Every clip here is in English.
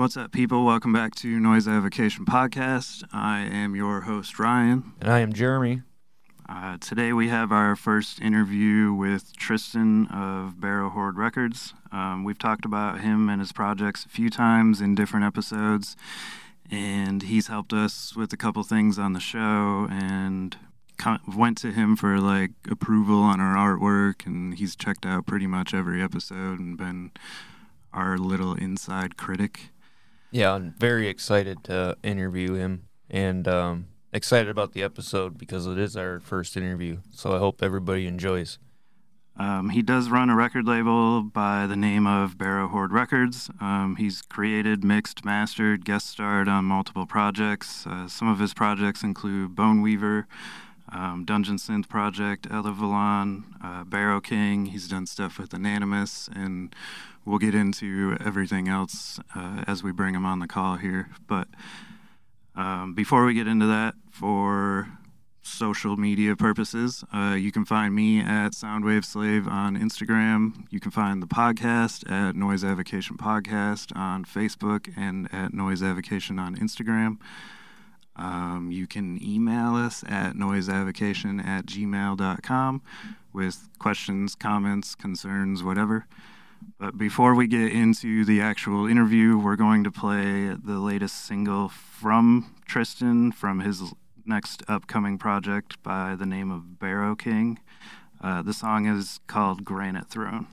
What's up, people? Welcome back to Noise Avocation Podcast. I am your host, Ryan. And I am Jeremy. Uh, today we have our first interview with Tristan of Barrow Hoard Records. Um, we've talked about him and his projects a few times in different episodes, and he's helped us with a couple things on the show and went to him for like approval on our artwork, and he's checked out pretty much every episode and been our little inside critic. Yeah, I'm very excited to interview him and um, excited about the episode because it is our first interview. So I hope everybody enjoys. Um, he does run a record label by the name of Barrow Hoard Records. Um, he's created, mixed, mastered, guest starred on multiple projects. Uh, some of his projects include Bone Weaver, um, Dungeon Synth Project, Elyvilon, uh, Barrow King. He's done stuff with Anonymous, and we'll get into everything else uh, as we bring him on the call here. But um, before we get into that, for social media purposes, uh, you can find me at Soundwave Slave on Instagram. You can find the podcast at Noise Avocation Podcast on Facebook and at Noise Avocation on Instagram. Um, you can email us at noiseavocation at gmail.com with questions, comments, concerns, whatever. But before we get into the actual interview, we're going to play the latest single from Tristan from his next upcoming project by the name of Barrow King. Uh, the song is called Granite Throne.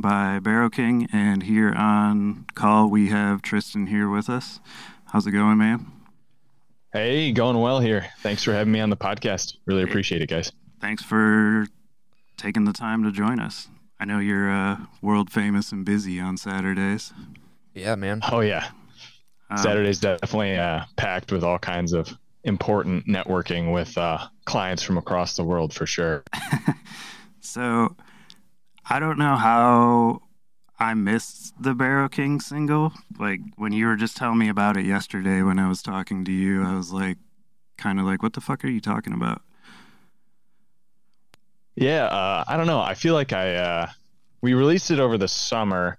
Granite by Barrow King, and here on call we have Tristan here with us. How's it going, man? Hey, going well here. Thanks for having me on the podcast. Really appreciate it, guys. Thanks for taking the time to join us. I know you're uh, world famous and busy on Saturdays. Yeah, man. Oh yeah, um, Saturday's definitely uh, packed with all kinds of important networking with uh, clients from across the world for sure. so, I don't know how I missed the Barrow King single. Like when you were just telling me about it yesterday when I was talking to you, I was like, kind of like, what the fuck are you talking about? Yeah, uh, I don't know. I feel like I uh, we released it over the summer,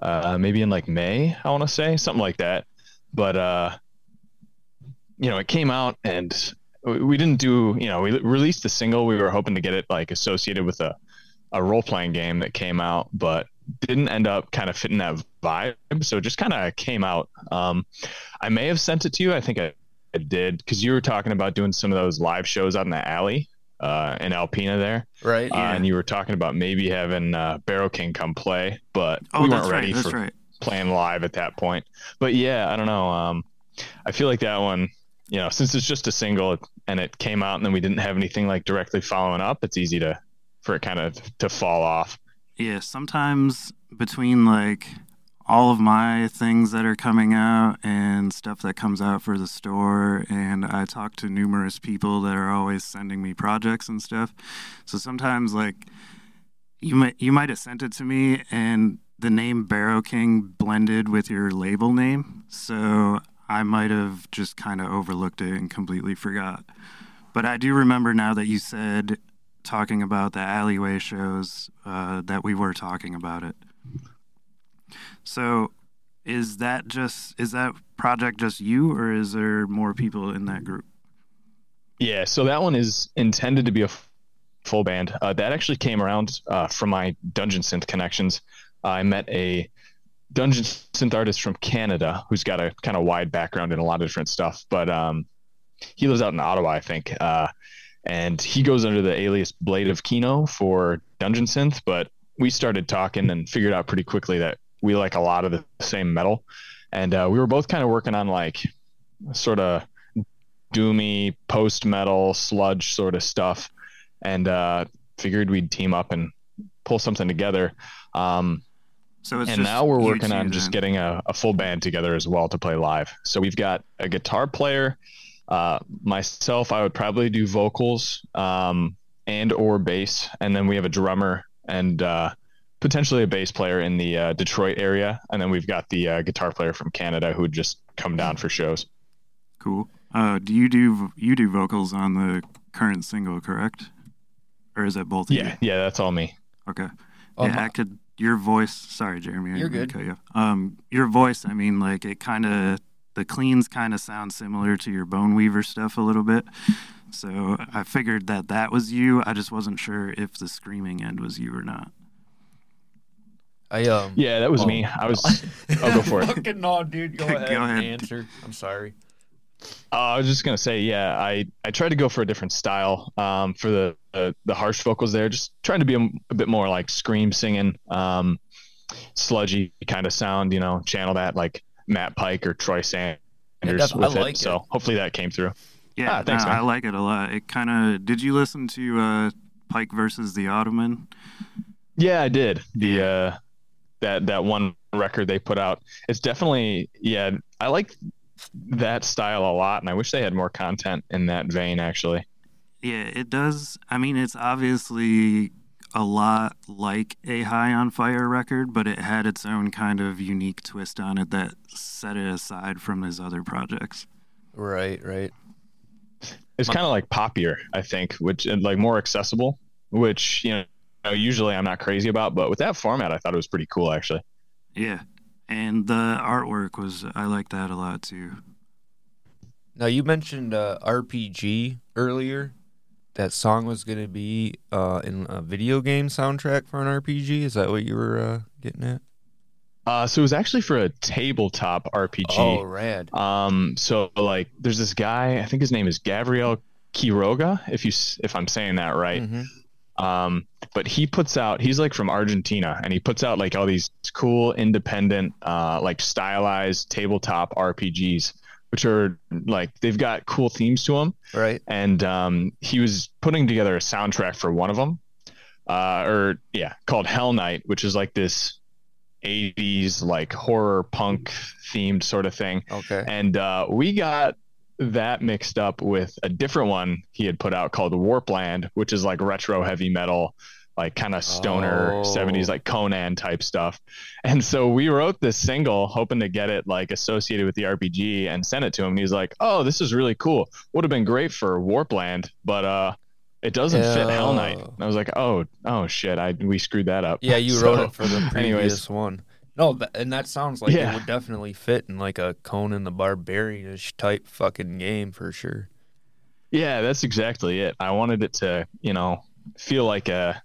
uh, maybe in like May. I want to say something like that. But uh, you know, it came out and we didn't do. You know, we released the single. We were hoping to get it like associated with a a role playing game that came out, but didn't end up kind of fitting that vibe. So it just kind of came out. Um, I may have sent it to you. I think I, I did because you were talking about doing some of those live shows out in the alley uh, in Alpena there. Right. Uh. And you were talking about maybe having uh, Barrow King come play, but oh, we weren't ready right, for right. playing live at that point. But yeah, I don't know. Um, I feel like that one, you know, since it's just a single and it came out and then we didn't have anything like directly following up, it's easy to for it kind of to fall off. Yeah, sometimes between like all of my things that are coming out and stuff that comes out for the store and I talk to numerous people that are always sending me projects and stuff. So sometimes like you might you might have sent it to me and the name Barrow King blended with your label name. So I might have just kind of overlooked it and completely forgot. But I do remember now that you said talking about the alleyway shows uh, that we were talking about it. So is that just is that project just you or is there more people in that group? Yeah, so that one is intended to be a full band. Uh, that actually came around uh, from my Dungeon Synth connections. I met a Dungeon Synth artist from Canada who's got a kind of wide background in a lot of different stuff, but um, he lives out in Ottawa, I think. Uh, and he goes under the alias Blade of Kino for Dungeon Synth. But we started talking and figured out pretty quickly that we like a lot of the same metal, and uh, we were both kind of working on like sort of doomy post metal sludge sort of stuff, and uh, figured we'd team up and pull something together. Um, so and now we're working on then. just getting a, a, full band together as well to play live. So we've got a guitar player. Uh, myself, I would probably do vocals um, and or bass, and then we have a drummer and uh, potentially a bass player in the uh, Detroit area, and then we've got the uh, guitar player from Canada who would just come down for shows. Cool. Uh, do you do you do vocals on the current single, correct? Or is that both? Yeah, yeah, that's all me. Okay. Um, yeah, I could. Your voice. Sorry, Jeremy. You're good. You. Um, your voice. I mean, like it kind of the cleans kind of sound similar to your bone weaver stuff a little bit. So I figured that that was you. I just wasn't sure if the screaming end was you or not. I um yeah, that was me. I was. I'll go for it. Fucking no, dude. Go ahead. go ahead. Answer. I'm sorry. Uh, I was just gonna say, yeah, I I tried to go for a different style um, for the, the, the harsh vocals there, just trying to be a, a bit more like scream singing, um, sludgy kind of sound, you know, channel that like Matt Pike or Troy Sanders yeah, with like it. it. So hopefully that came through. Yeah, ah, thanks, I like it a lot. It kind of. Did you listen to uh, Pike versus the Automaton? Yeah, I did. The uh, that that one record they put out. It's definitely yeah. I like that style a lot, and I wish they had more content in that vein. Actually, yeah, it does. I mean, it's obviously a lot like a High on Fire record, but it had its own kind of unique twist on it that set it aside from his other projects. Right, right. It's kind of like poppier, I think, which like more accessible, which you know know, usually I'm not crazy about, but with that format, I thought it was pretty cool actually. Yeah, and the artwork was I like that a lot too. Now you mentioned uh, RPG earlier. That song was going to be uh, in a video game soundtrack for an RPG. Is that what you were uh, getting at? Uh, so it was actually for a tabletop RPG. Oh, rad. Um, so like, there's this guy. I think his name is Gabriel Quiroga. If you if I'm saying that right. Mm-hmm Um, but he puts out he's like from Argentina and he puts out like all these cool independent uh, like stylized tabletop RPGs which are like they've got cool themes to them right. And um, he was putting together a soundtrack for one of them uh, or yeah called Hell Night which is like this 80s like horror punk themed sort of thing. Okay. And uh, we got that mixed up with a different one he had put out called Warpland, which is like retro heavy metal, like kind of stoner Oh. 70s, like Conan type stuff. And so we wrote this single hoping to get it like associated with the RPG and sent it to him. And he's like, Oh, this is really cool. Would have been great for Warpland, but uh it doesn't fit Hell Night. Oh. And I was like, Oh, oh shit, I we screwed that up. yeah you So, wrote it for the previous anyways. one no th- and that sounds like Yeah. it would definitely fit in like a conan the barbarianish type fucking game for sure Yeah, that's exactly it. I wanted it to, you know, feel like a,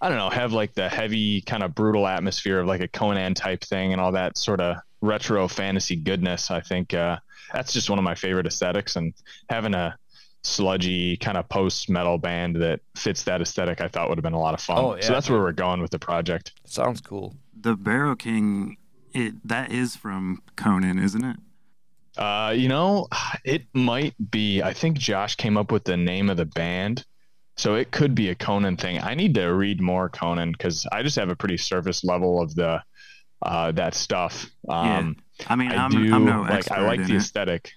I don't know, have like the heavy kind of brutal atmosphere of like a Conan type thing and all that sort of retro fantasy goodness. I think uh, that's just one of my favorite aesthetics, and having a sludgy kind of post metal band that fits that aesthetic, I thought would have been a lot of fun. Oh, yeah, so that's where we're going with the project. sounds cool The Barrow King, it that is from Conan, isn't it? Uh, you know, it might be. I think Josh came up with the name of the band, so it could be a Conan thing. I need to read more Conan because I just have a pretty surface level of the uh, that stuff. Um, I mean, I I'm, do I'm no like. I like the it, aesthetic.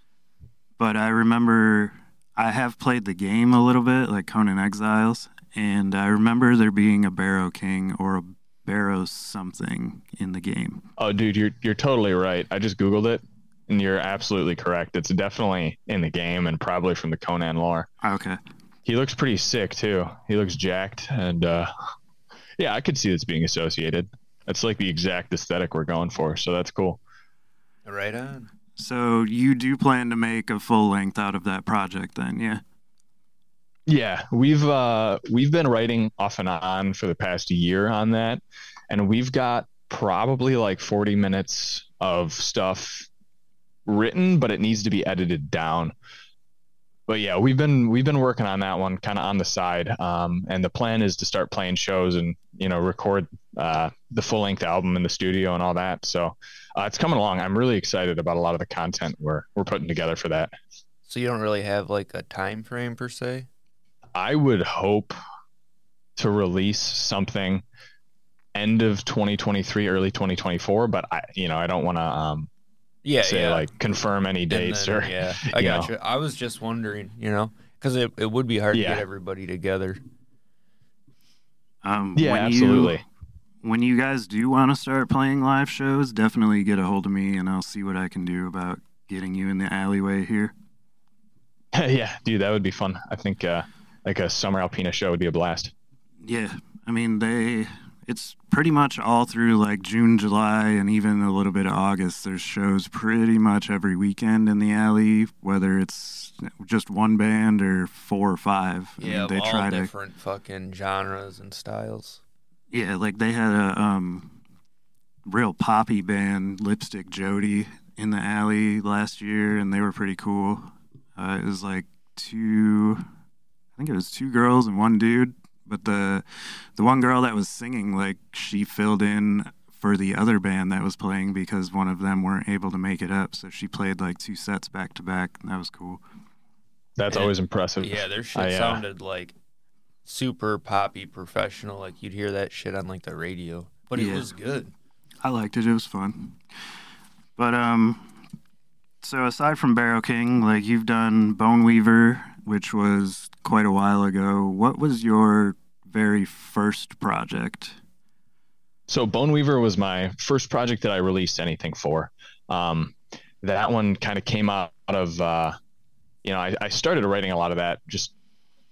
but I remember I have played the game a little bit, like Conan Exiles, and I remember there being a Barrow King or a Barrow something in the game. Oh, dude, you're you're totally right. I just googled it, and you're absolutely correct. It's definitely in the game and probably from the Conan lore. Okay. He looks pretty sick too. He looks jacked, and uh, yeah, I could see this being associated. That's like the exact aesthetic we're going for, so that's cool. right on So you do plan to make a full length out of that project then, yeah? Yeah, we've uh, we've been writing off and on for the past year on that, and we've got probably like 40 minutes of stuff written, but it needs to be edited down. But yeah, we've been we've been working on that one kind of on the side, um, and the plan is to start playing shows and you know record uh, the full length album in the studio and all that. So uh, it's coming along. I'm really excited about a lot of the content we're we're putting together for that. so you don't really have like a time frame per se I would hope to release something end of 2023, early 2024, but I, you know, I don't want to um, yeah say yeah like confirm any dates then- or yeah i you got know. you i was just wondering you know because it, it would be hard to get everybody together Um, yeah, when absolutely. You, when you guys do want to start playing live shows, definitely get a hold of me and I'll see what I can do about getting you in the alleyway here. yeah, dude, that would be fun. I think uh, like a summer Alpena show would be a blast. Yeah, I mean they. It's pretty much all through like June, July, and even a little bit of August. There's shows pretty much every weekend in the alley, whether it's just one band or four or five. Yeah they all try to. different fucking genres and styles Yeah, like they had a um, real poppy band, Lipstick Jody, in the alley last year, and they were pretty cool. Uh, it was like two, I think it was two girls and one dude, but the the one girl that was singing, like she filled in for the other band that was playing because one of them weren't able to make it up, so she played like two sets back to back. and That was cool. That's And- always impressive. Yeah, their shit I, uh, sounded like super poppy professional. Like you'd hear that shit on like the radio, but it Yeah. was good. I liked it. It was fun. But um, so aside from Barrow King, like you've done Bone Weaver, which was quite a while ago. What was your very first project? So Bone Weaver was my first project that I released anything for. Um, that one kind of came out of, uh, you know, I, I started writing a lot of that just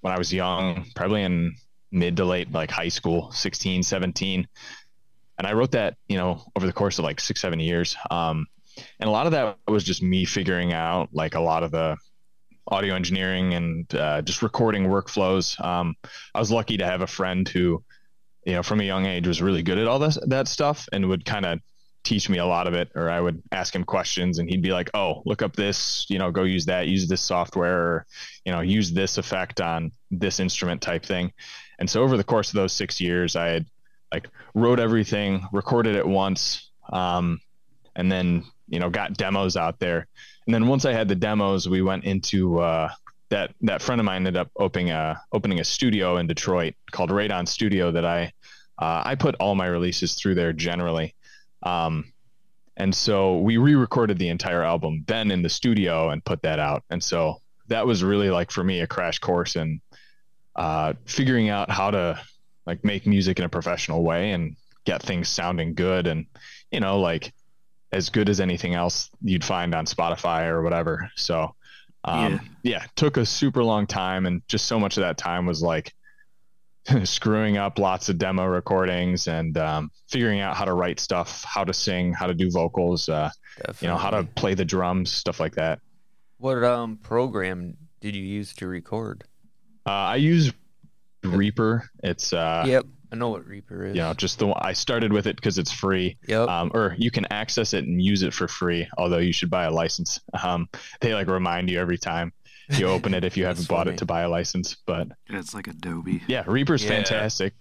when I was young, probably in mid to late like high school, 16, 17. And I wrote that, you know, over the course of like six, seven years. Um, and a lot of that was just me figuring out like a lot of the audio engineering and uh, just recording workflows. Um, I was lucky to have a friend who, you know, from a young age was really good at all this that stuff and would kind of teach me a lot of it, or I would ask him questions, and he'd be like, "Oh, look up this, you know, go use that, use this software, or you know, use this effect on this instrument type thing." And so over the course of those six years, I had like wrote everything, recorded it once, um, and then you know got demos out there. And then once I had the demos, we went into uh, that that friend of mine ended up opening a opening a studio in Detroit called Radon Studio that I uh, I put all my releases through there generally. Um, and so we re-recorded the entire album then in the studio and put that out. And so that was really like for me a crash course in uh, figuring out how to like make music in a professional way and get things sounding good and you know like as good as anything else you'd find on Spotify or whatever. So um, yeah. yeah, took a super long time and just so much of that time was like screwing up lots of demo recordings and um, figuring out how to write stuff, how to sing, how to do vocals, uh, you know, how to play the drums, stuff like that. What um, program did you use to record? Uh, I use Reaper. It's uh, yep. I know what Reaper is. Yeah, just the one I started with it because it's free. Yep. Um, or you can access it and use it for free. Although you should buy a license. Um, they like remind you every time you open it if you haven't bought it to buy a license. But it's like Adobe. Yeah, Reaper's yeah. fantastic.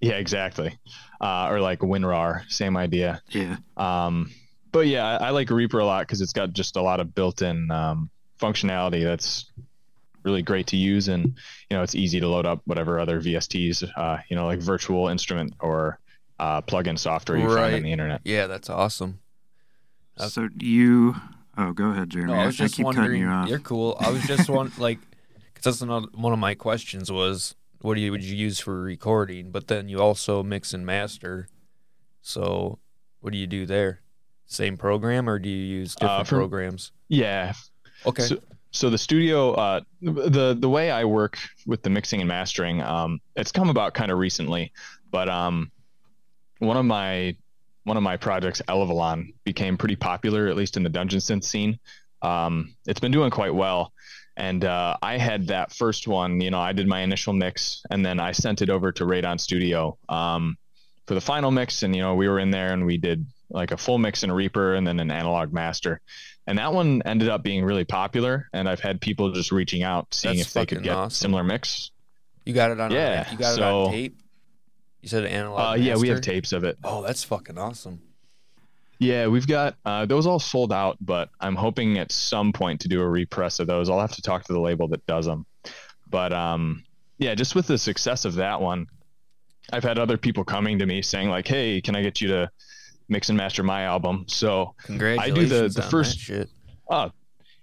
Yeah, exactly. Uh, or like WinRAR, same idea. Yeah. Um, but yeah, I, I like Reaper a lot because it's got just a lot of built-in um, functionality that's really great to use, and you know it's easy to load up whatever other VSTs, uh, you know, like virtual instrument or uh, plug-in software you right. find on the internet. Yeah, that's awesome. so you Oh, go ahead, Jeremy. No, I was just I wondering. You are cool. I was just one like, because that's another one of my questions was, what do you would you use for recording? But then you also mix and master. So, what do you do there? Same program, or do you use uh, different uh, for, programs? Yeah. Okay. So, so the studio, uh, the the way I work with the mixing and mastering, um, it's come about kind of recently, but um, one of my one of my projects, Elyvilon, became pretty popular, at least in the dungeon synth scene. Um, it's been doing quite well. And uh, I had that first one, you know, I did my initial mix and then I sent it over to Radon Studio um, for the final mix. And, you know, we were in there and we did like a full mix in Reaper and then an analog master. And that one ended up being really popular. And I've had people just reaching out, seeing That's if they could get awesome. similar mix. You got it on, yeah, you got so, it on tape? You said analog. Uh, yeah, we have tapes of it. Oh, that's fucking awesome. Yeah, we've got uh, those all sold out, but I'm hoping at some point to do a repress of those. I'll have to talk to the label that does them. But um, yeah, just with the success of that one, I've had other people coming to me saying like, "Hey, can I get you to mix and master my album?" So I do the the first shit. Oh,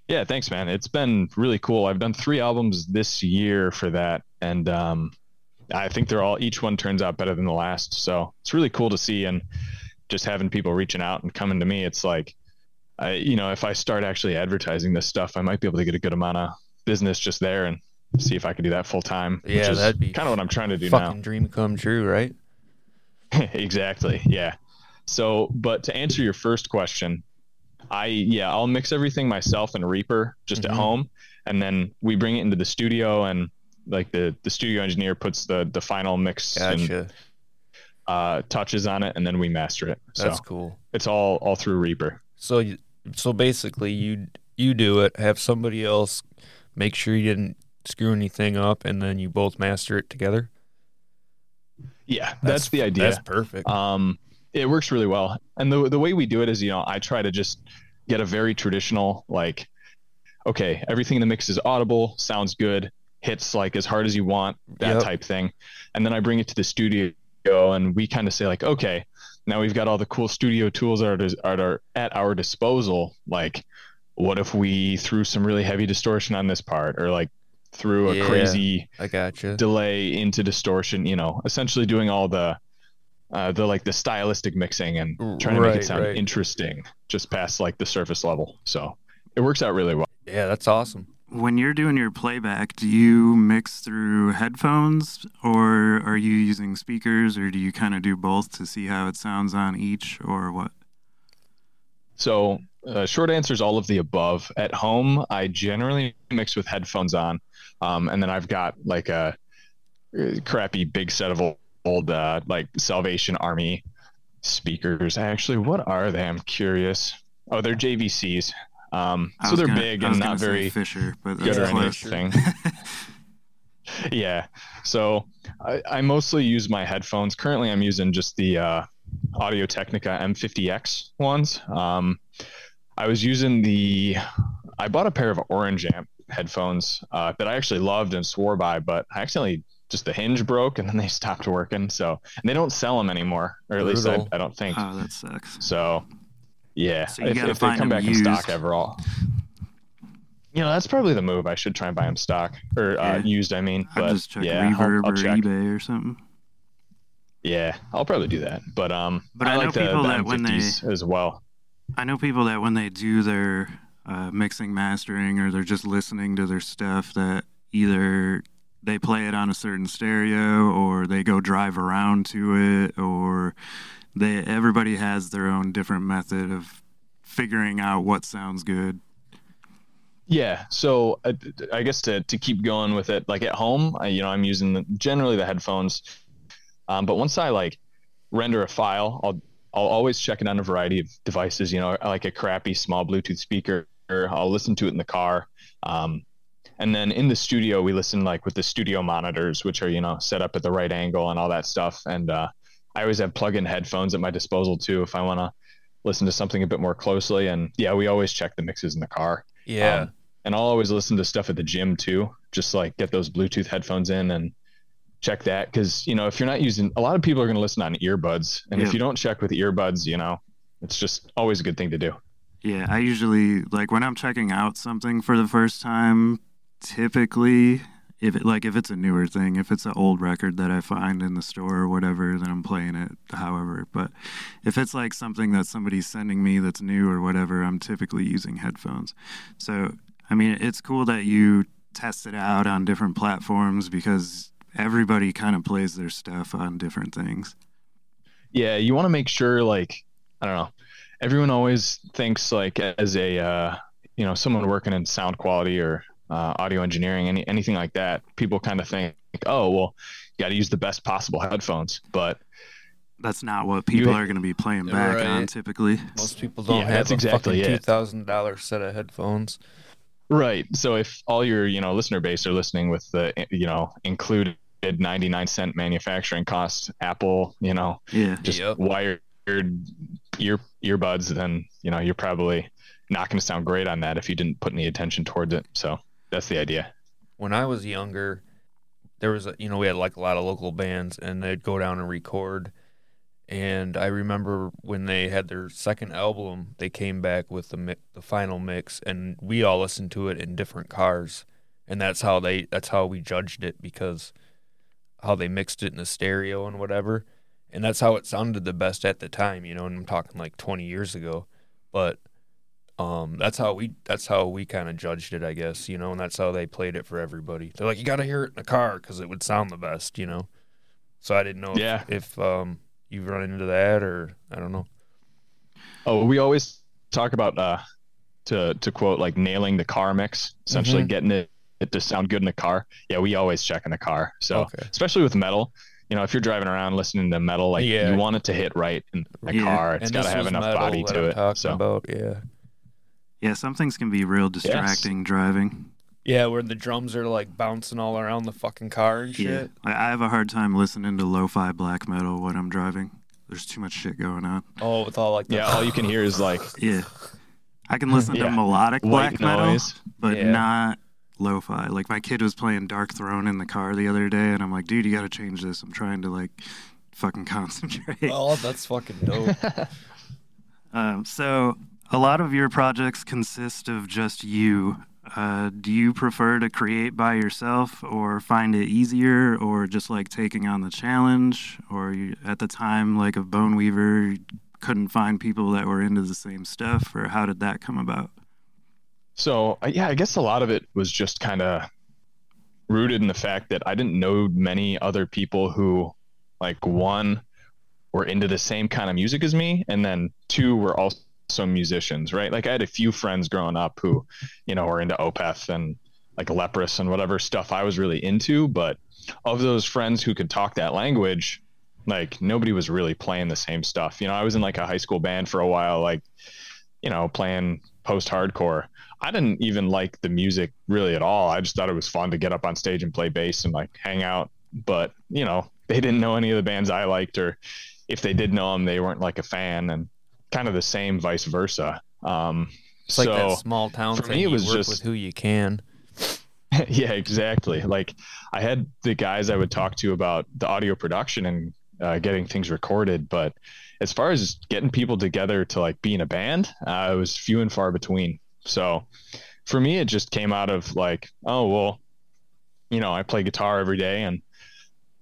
yeah, thanks, man. It's been really cool. I've done three albums this year for that, and um, I think they're all each one turns out better than the last. So it's really cool to see and just having people reaching out and coming to me. It's like, I, you know, if I start actually advertising this stuff, I might be able to get a good amount of business just there and see if I can do that full time. Yeah, that'd be kind of what I'm trying to do fucking now. Dream come true, right? exactly. Yeah. So, but to answer your first question, I yeah, I'll mix everything myself in Reaper just mm-hmm. at home, and then we bring it into the studio and like the the studio engineer puts the the final mix gotcha. and uh, touches on it, and then we master it. That's so cool. It's all all through Reaper. So so basically, you you do it, have somebody else make sure you didn't screw anything up, and then you both master it together. Yeah, that's, that's the idea. That's perfect. Um, it works really well, and the the way we do it is, you know, I try to just get a very traditional like okay, everything in the mix is audible, sounds good hits like as hard as you want, that yep. type thing. And then I bring it to the studio and we kind of say like, okay, now we've got all the cool studio tools at our, at our disposal. Like, what if we threw some really heavy distortion on this part or like threw a yeah, crazy I gotcha. delay into distortion, you know, essentially doing all the, uh, the like the stylistic mixing and trying to right, make it sound right. interesting just past like the surface level. So it works out really well. Yeah, that's awesome when you're doing your playback, do you mix through headphones or are you using speakers or do you kind of do both to see how it sounds on each or what? So, uh, short answer is all of the above. At home, I generally mix with headphones on. Um, and then I've got like a uh, crappy big set of old, uh, like Salvation Army speakers. Actually, what are they? I'm curious. Oh, they're JVCs. Um, so they're gonna- big and not very Fisher, but good or close. anything. yeah. So I, I mostly use my headphones. Currently, I'm using just the uh, Audio Technica M50X ones. Um, I was using the. I bought a pair of Orange Amp headphones uh, that I actually loved and swore by, but I accidentally just the hinge broke and then they stopped working. So and they don't sell them anymore, or at least I, I don't think. Oh, that sucks. So, yeah, So if, if they come them back in stock used. ever, all. You know, that's probably the move. I should try and buy them stock or uh, used. I mean, I'd but just check yeah, I'll- I'll or check. eBay or something. Yeah, I'll probably do that. But um, But I, I know like the, people the that when they- as well. I know people that when they do their uh, mixing, mastering, or they're just listening to their stuff, that either they play it on a certain stereo, or they go drive around to it, or they everybody has their own different method of figuring out what sounds good. Yeah, so uh, I guess to, to keep going with it, like at home, I, you know, I'm using the, generally the headphones, um, but once I like render a file, I'll I'll always check it on a variety of devices. You know, like a crappy small Bluetooth speaker. I'll listen to it in the car, um, and then in the studio we listen like with the studio monitors, which are you know set up at the right angle and all that stuff. And uh, I always have plug-in headphones at my disposal too if I want to listen to something a bit more closely. And yeah, we always check the mixes in the car. Yeah. Um, and I'll always listen to stuff at the gym too, just like get those Bluetooth headphones in and check that. Cause, you know, if you're not using, a lot of people are going to listen on earbuds. And Yeah. if you don't check with earbuds, you know, it's just always a good thing to do. Yeah, I usually like when I'm checking out something for the first time. Typically, if it like if it's a newer thing, if it's an old record that I find in the store or whatever, then I'm playing it however. But if it's like something that somebody's sending me that's new or whatever, I'm typically using headphones. So I mean, it's cool that you test it out on different platforms because everybody kind of plays their stuff on different things. Yeah. You want to make sure, like, I don't know, everyone always thinks like as a, uh, you know, someone working in sound quality or uh, audio engineering, any, anything like that, people kind of think, oh, well, you got to use the best possible headphones. But That's not what people You- are going to be playing back on typically. Most people don't Yeah, have that's a exactly fucking two it. thousand dollar set of headphones. Right. So if all your, you know, listener base are listening with the, you know, included 99 cent manufacturing costs, Apple, you know, Yeah. just Yep. wired ear earbuds, then, you know, you're probably not going to sound great on that if you didn't put any attention towards it. So that's the idea. When I was younger, there was a, you know we had like a lot of local bands and they'd go down and record. And I remember when they had their second album, they came back with the mi- the final mix, and we all listened to it in different cars, and that's how they that's how we judged it because how they mixed it in the stereo and whatever, and that's how it sounded the best at the time, you know. And I'm talking like 20 years ago, but um, that's how we that's how we kind of judged it, I guess, you know, and that's how they played it for everybody. They're like, you got to hear it in the car because it would sound the best, you know. So I didn't know Yeah. if, if um you've run into that or I don't know. Oh, we always talk about, uh, to, to quote, like nailing the car mix, essentially Mhm. getting it, it to sound good in the car. Yeah. We always check in the car. So Okay. especially with metal, you know, if you're driving around listening to metal, like Yeah. you want it to hit right in the Yeah. car. It's got to have enough body to it. So about yeah, Yeah, some things can be real distracting driving. yeah, where the drums are like bouncing all around the fucking car and shit. Yeah. I I have a hard time listening to lo-fi black metal when I'm driving. There's too much shit going on. Oh, with all like the yeah, all you can hear is like Yeah. I can listen Yeah. to melodic black white metal, but Yeah. not lo-fi. Like my kid was playing Darkthrone in the car the other day and I'm like, "Dude, you got to change this. I'm trying to like fucking concentrate." Oh, that's fucking dope. Um, so a lot of your projects consist of just you. Uh, do you prefer to create by yourself or find it easier or just like taking on the challenge? Or you, at the time like of bone weaver couldn't find people that were into the same stuff? Or how did that come about? So yeah, I guess a lot of it was just kind of rooted in the fact that I didn't know many other people who, like, one were into the same kind of music as me, and then two were also musicians, right? Like I had a few friends growing up who, you know, were into Opeth and like Leprous and whatever stuff I was really into, but of those friends who could talk that language, Like nobody was really playing the same stuff. You know, I was in like a high school band for a while, like, you know, playing post hardcore. I didn't even like the music really at all. I just thought it was fun to get up on stage and play bass and like hang out. But, you know, they didn't know any of the bands I liked, or if they did know them, they weren't like a fan, and kind of the same vice versa. Um, It's like so, that small town for thing. me, it was work just- with who you can. yeah, exactly. Like I had the guys I would talk to about the audio production and uh, getting things recorded, but as far as getting people together to like be in a band, uh, it was few and far between. So for me, it just came out of like, oh well, you know, I play guitar every day, and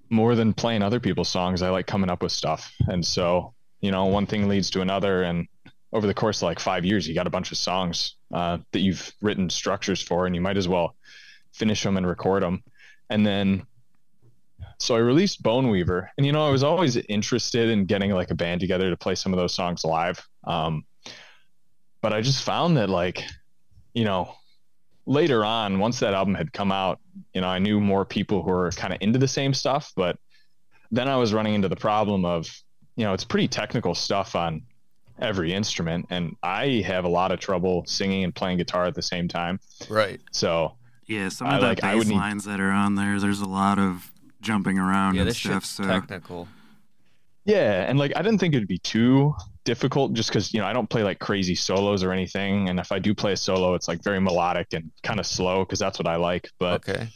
more than playing other people's songs, I like coming up with stuff. And so you know, one thing leads to another, and over the course of like five years, you got a bunch of songs uh, that you've written structures for, and you might as well finish them and record them. And then, so I released Bone Weaver, and you know, I was always interested in getting like a band together to play some of those songs live. Um, but I just found that like, you know, later on, once that album had come out, you know, I knew more people who were kind of into the same stuff, but then I was running into the problem of, you know, it's pretty technical stuff on every instrument, and I have a lot of trouble singing and playing guitar at the same time. Right. So Yeah, some I of the like- I bass would need- lines that are on there, there's a lot of jumping around Yeah, and this stuff. So technical. Yeah, and like I didn't think it'd be too difficult just because you know I don't play like crazy solos or anything, and if I do play a solo, it's like very melodic and kind of slow because that's what I like. But okay.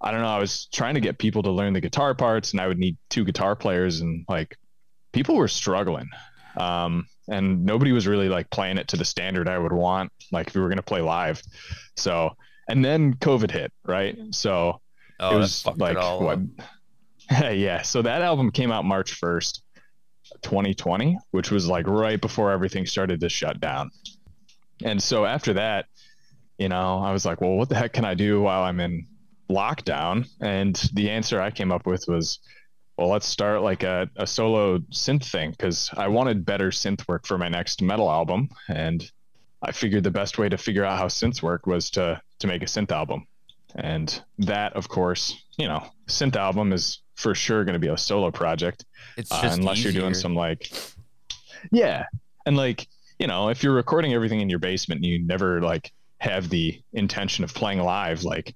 I don't know. I was trying to get people to learn the guitar parts, and I would need two guitar players, and like people were struggling, um, and nobody was really like playing it to the standard I would want, like if we were gonna play live. So, and then COVID hit, right? So Oh, it was like it what? yeah. So that album came out March first, 2020, which was like right before everything started to shut down. And so after that, you know, I was like, well, what the heck can I do while I'm in lockdown? And the answer I came up with was, well, let's start like a, a solo synth thing because I wanted better synth work for my next metal album. And I figured the best way to figure out how synths work was to to make a synth album. And that, of course, you know, synth album is for sure going to be a solo project It's uh, unless you're doing some like, yeah, and like you know, if you're recording everything in your basement, and you never like have the intention of playing live, like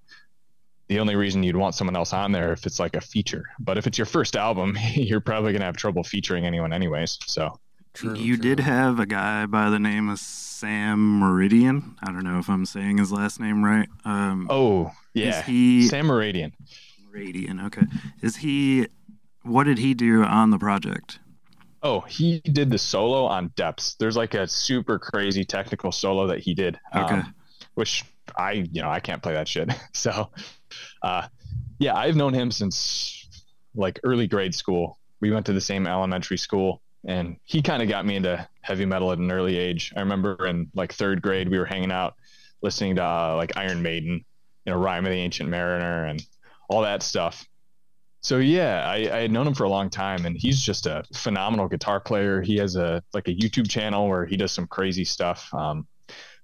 the only reason you'd want someone else on there if it's like a feature. But if it's your first album, you're probably gonna have trouble featuring anyone anyways. So True, you true. did have a guy by the name of Sam Meridian. I don't know if I'm saying his last name right. Um, oh yeah, Is he Sam Meridian. Meridian? Okay. Is he? What did he do on the project? Oh, he did the solo on Depths. There's like a super crazy technical solo that he did. Okay. um, which I, you know, I can't play that shit. So, uh, yeah, I've known him since like early grade school. We went to the same elementary school, and he kind of got me into heavy metal at an early age. I remember in like third grade, we were hanging out, listening to uh, like Iron Maiden, you know, Rhyme of the Ancient Mariner, and all that stuff. So yeah, I, I had known him for a long time, and he's just a phenomenal guitar player. He has a like a YouTube channel where he does some crazy stuff. Um,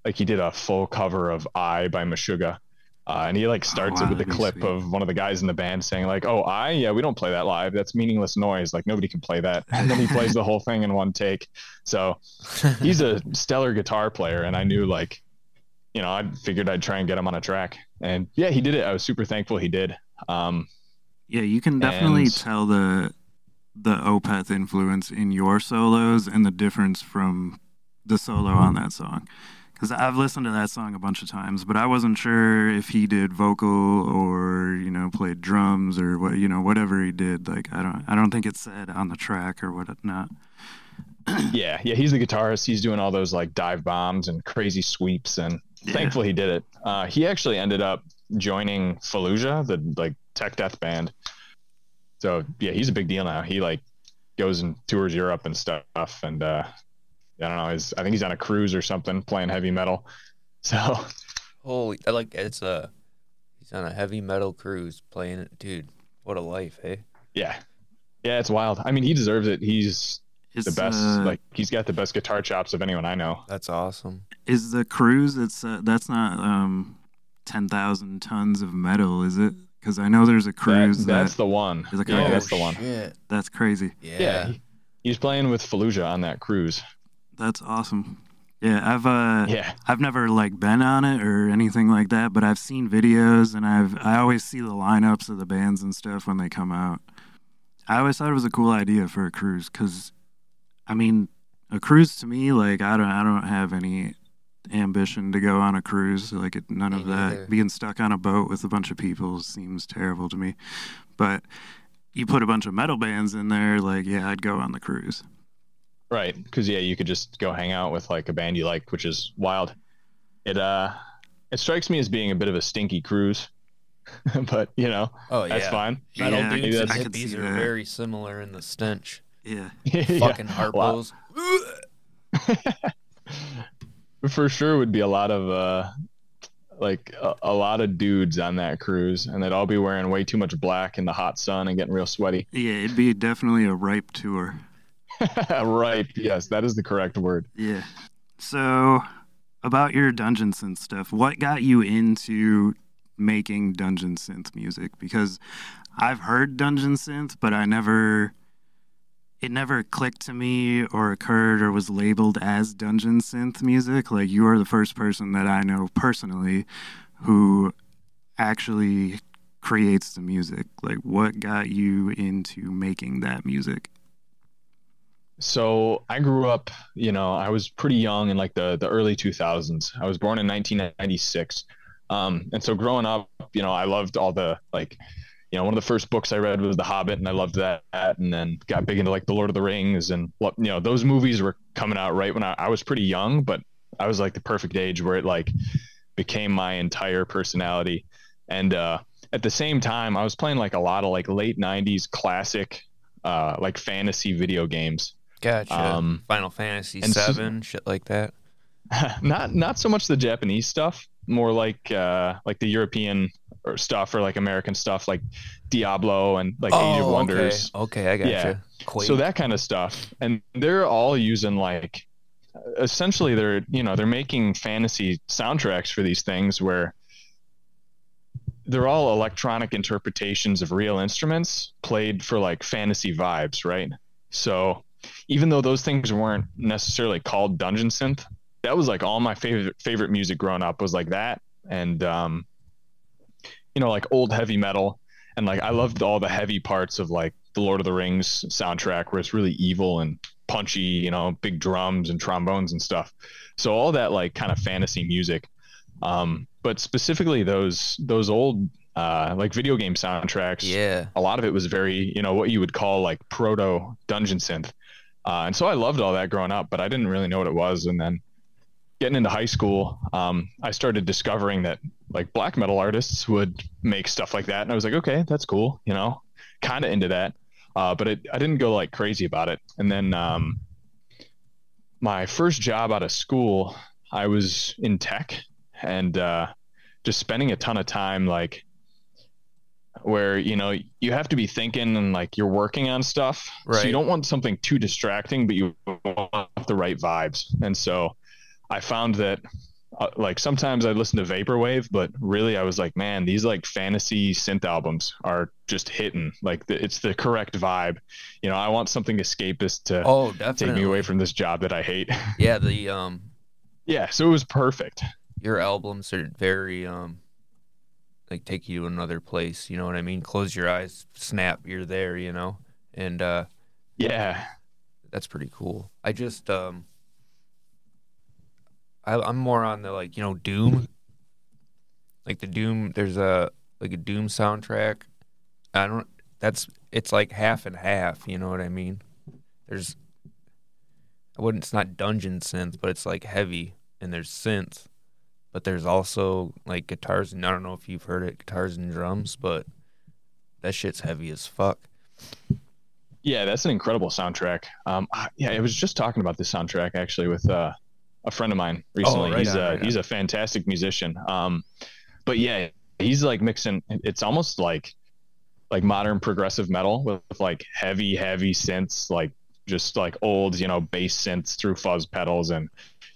like he did a full cover of "I" by Meshuggah, uh, and he like starts wow, it with a clip sweet. of one of the guys in the band saying like, "Oh, I yeah, we don't play that live. That's meaningless noise. Like nobody can play that." And then he plays the whole thing in one take. So he's a stellar guitar player, and I knew like, you know, I figured I'd try and get him on a track, and yeah, he did it. I was super thankful he did. Um, Yeah, you can definitely And- tell the the Opeth influence in your solos and the difference from the solo on that song. Because I've listened to that song a bunch of times, but I wasn't sure if he did vocal or you know played drums or what you know whatever he did. Like I don't I don't think it said on the track or whatnot. yeah, yeah, he's the guitarist. He's doing all those like dive bombs and crazy sweeps, and Yeah. thankfully he did it. Uh, he actually ended up joining Fallujah, the like tech death band. So yeah, he's a big deal now. He like goes and tours Europe and stuff, and uh, I don't know. He's, I think he's on a cruise or something playing heavy metal. So Holy, I like it's a. He's on a heavy metal cruise playing it, dude. What a life, hey. yeah, yeah, it's wild. I mean, he deserves it. He's It's the best. uh, like he's got the best guitar chops of anyone I know. That's awesome. is the cruise? It's uh, that's not um ten thousand tons of metal, is it? Because I know there's a That- cruise that's that, the one. Is it Yeah, called- that's the one. Shit. that's crazy. Yeah. Yeah, he- he's playing with Fallujah on that cruise. That's awesome. Yeah, I've uh, Yeah, I've never like been on it or anything like that, but I've seen videos and I've I always see the lineups of the bands and stuff when they come out. I always thought it was a cool idea for a cruise because, I mean, a cruise to me like I don't I don't have any ambition to go on a cruise like it, none Me of that neither. being stuck on a boat with a bunch of people seems terrible to me but you put a bunch of metal bands in there like yeah i'd go on the cruise right. Because yeah, you could just go hang out with like a band you like, which is wild. It uh, it strikes me as being a bit of a stinky cruise, but you know Oh yeah. that's fine. Metal Yeah, dudes and I could see hippies are that. very similar in the stench. yeah Yeah, Fucking a harpos. for sure would be a lot of uh like a, a lot of dudes on that cruise and they'd all be wearing way too much black in the hot sun and getting real sweaty yeah it'd be definitely a ripe tour right yes that is the correct word Yeah. So, about your dungeon synth stuff, what got you into making dungeon synth music? Because I've heard dungeon synth, but I never. It never clicked to me or occurred or was labeled as dungeon synth music. Like, you are the first person that I know personally who actually creates the music. Like, what got you into making that music? So i grew up you know i was pretty young in like the the early 2000s i was born in 1996 um and so growing up you know i loved all the like you know one of the first books i read was the hobbit and i loved that and then got big into like the lord of the rings and what you know those movies were coming out right when I, I was pretty young but i was like the perfect age where it like became my entire personality. And uh at the same time i was playing like a lot of like late 90s classic uh like fantasy video games Gotcha. Um, Final Fantasy and so- Seven, shit like that. not not so much the Japanese stuff, more like uh like the European or stuff or like American stuff like Diablo and like Age of Oh, Wonders. Okay, okay I gotcha. Yeah. Quake. So that kind of stuff. And they're all using like essentially they're you know, they're making fantasy soundtracks for these things where they're all electronic interpretations of real instruments played for like fantasy vibes, right? So even though those things weren't necessarily called dungeon synth, that was like all my favorite favorite music growing up was like that and um you know like old heavy metal and like I loved all the heavy parts of like the Lord of the Rings soundtrack where it's really evil and punchy, you know, big drums and trombones and stuff. So all that like kind of fantasy music. Um, but specifically those those old uh, like video game soundtracks. yeah. A lot of it was very, you know, what you would call like proto dungeon synth. Uh, and so I loved all that growing up, but I didn't really know what it was. And then getting into high school, um, I started discovering that like black metal artists would make stuff like that, and I was like, okay, that's cool, you know, kind of into that. Uh, but it, I didn't go like crazy about it. And then um, my first job out of school, I was in tech and uh, just spending a ton of time like where you know you have to be thinking and like you're working on stuff. So Right. you don't want something too distracting but you want the right vibes. And so i found that uh, like sometimes i listen to vaporwave but really i was like man these like fantasy synth albums are just hitting. Like the, it's the correct vibe. You know i want something escapist to Oh, definitely. take me away from this job that i hate. Yeah, the um, yeah so it was perfect. your albums are very um, like take you to another place. You know what I mean? Close your eyes, snap, you're there. You know, and uh, yeah that's pretty cool. I just um, I, I'm more on the like you know Doom, like the Doom. There's a like a Doom soundtrack. I don't. That's it's like half and half. You know what I mean? There's. I wouldn't. It's not dungeon synth, but it's like heavy, and there's synth, but there's also like guitars. And I don't know if you've heard it, guitars and drums, but that shit's heavy as fuck. Yeah, that's an incredible soundtrack. Um, yeah, I was just talking about this soundtrack actually with uh, a friend of mine recently. right he's on, a right he's a fantastic musician. Um, but yeah, he's like mixing. It's almost like like modern progressive metal with, with like heavy, heavy synths, like just like old, you know, bass synths through fuzz pedals and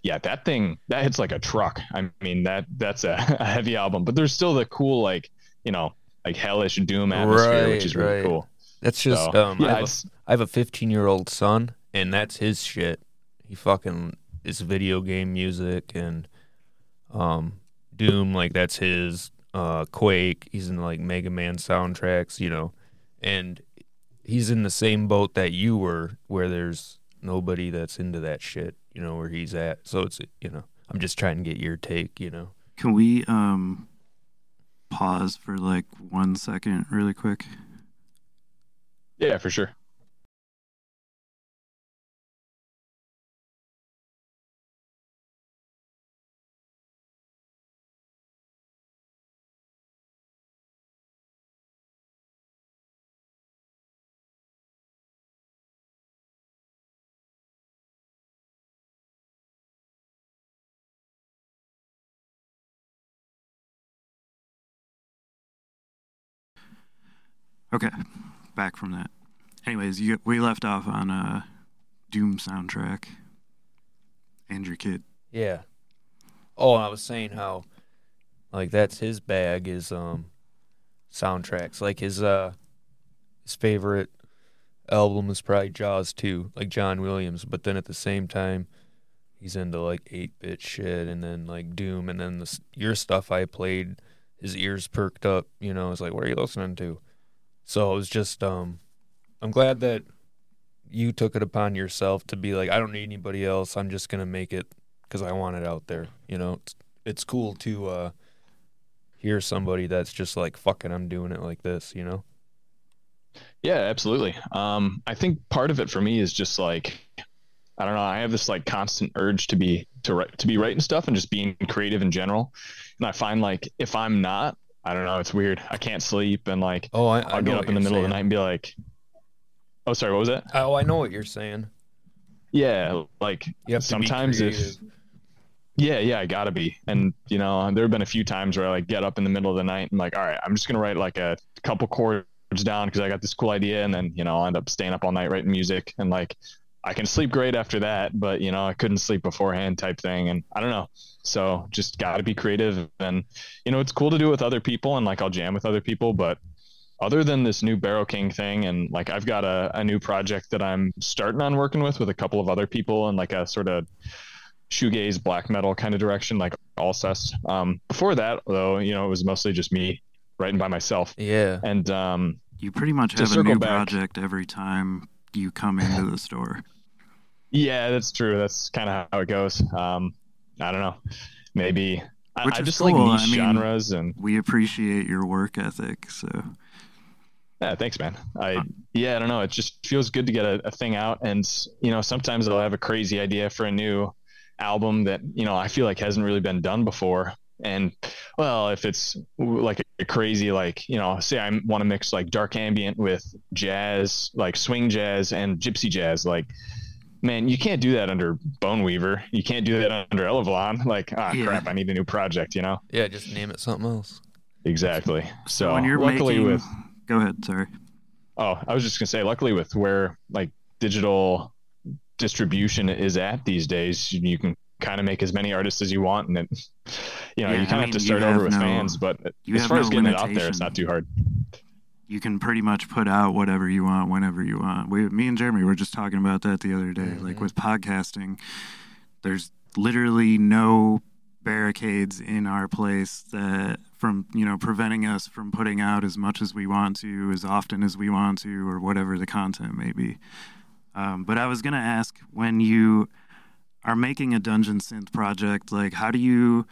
yeah, that thing that hits like a truck. I mean that that's a, a heavy album, but there's still the cool like you know like hellish doom atmosphere, which is really Right, cool. That's just So, um. yeah, I, have a, I have a 15 year old son, and that's his shit. He fucking is video game music and um Doom like that's his. Uh, Quake. He's in like Mega Man soundtracks, you know, and he's in the same boat that you were, where there's nobody that's into that shit, you know, where he's at. So it's you know, I'm just trying to get your take, you know. Can we um pause for like one second, really quick? Yeah, for sure. Okay, back from that. Anyways, you, we left off on a Doom soundtrack. And your kid. Yeah. Oh, I was saying how, like, that's his bag is um, soundtracks. Like his uh, his favorite album is probably Jaws 2, like John Williams. But then at the same time, he's into like eight bit shit and then like Doom and then the s- your stuff I played. His ears perked up. You know, it's like, what are you listening to? So it was just um, I'm glad that you took it upon yourself to be like, I don't need anybody else. I'm just gonna make it because I want it out there. You know, it's, it's cool to uh, hear somebody that's just like, fucking, I'm doing it like this. You know? Yeah, absolutely. Um, I think part of it for me is just like I don't know. I have this like constant urge to be to write to be writing stuff and just being creative in general. And I find like if I'm not, I don't know. It's weird. I can't sleep and like Oh, I, I I'll get up in the middle of the night and be like, "Oh, sorry, what was that?" Oh, I know what you're saying. Yeah, like You have to be sometimes if yeah, yeah, I gotta be. And you know, there have been a few times where I like get up in the middle of the night and like, all right, I'm just gonna write like a couple chords down because I got this cool idea, and then you know, I'll end up staying up all night writing music, and like, I can sleep great after that, but you know, I couldn't sleep beforehand, type thing, and I don't know. So just gotta be creative, and you know, it's cool to do it with other people, and like I'll jam with other people, but other than this new Barrowking thing, and like I've got a, a new project that I'm starting on working with with a couple of other people, and like a sort of shoegaze black metal kind of direction, like Alcest. Um, before that, though, you know, it was mostly just me writing by myself. Yeah. And um, You pretty much have a new back- project every time you come into the store. Yeah, that's true. That's kind of how it goes. Um, I don't know. Maybe I, I just cool. like I niche mean- genres and We appreciate your work ethic, so Yeah, thanks, man. I yeah, I don't know. It just feels good to get a, a thing out, and you know, sometimes I'll have a crazy idea for a new album that you know I feel like hasn't really been done before. And well, if it's like a crazy, like you know, say I want to mix like dark ambient with jazz, like swing jazz and gypsy jazz, like man, you can't do that under Bone Weaver. You can't do that under Elyvilon. Like, ah, Yeah. crap, I need a new project. You know, Yeah, just name it something else. exactly. So, when you're luckily making, with go ahead. Sorry. Oh, I was just gonna say, luckily with where like digital distribution is at these days, you can kind of make as many artists as you want, and then you know Yeah, you kind of have mean, to start have over with no- fans. But as far no as getting it out there, it's not too hard. You can pretty much put out whatever you want whenever you want. We, me and Jeremy were just talking about that the other day. Like Mhm. with podcasting, there's literally no barricades in our place that from you know preventing us from putting out as much as we want to, as often as we want to, or whatever the content may be. Um, but I was gonna ask when you are making a dungeon synth project, like how do you?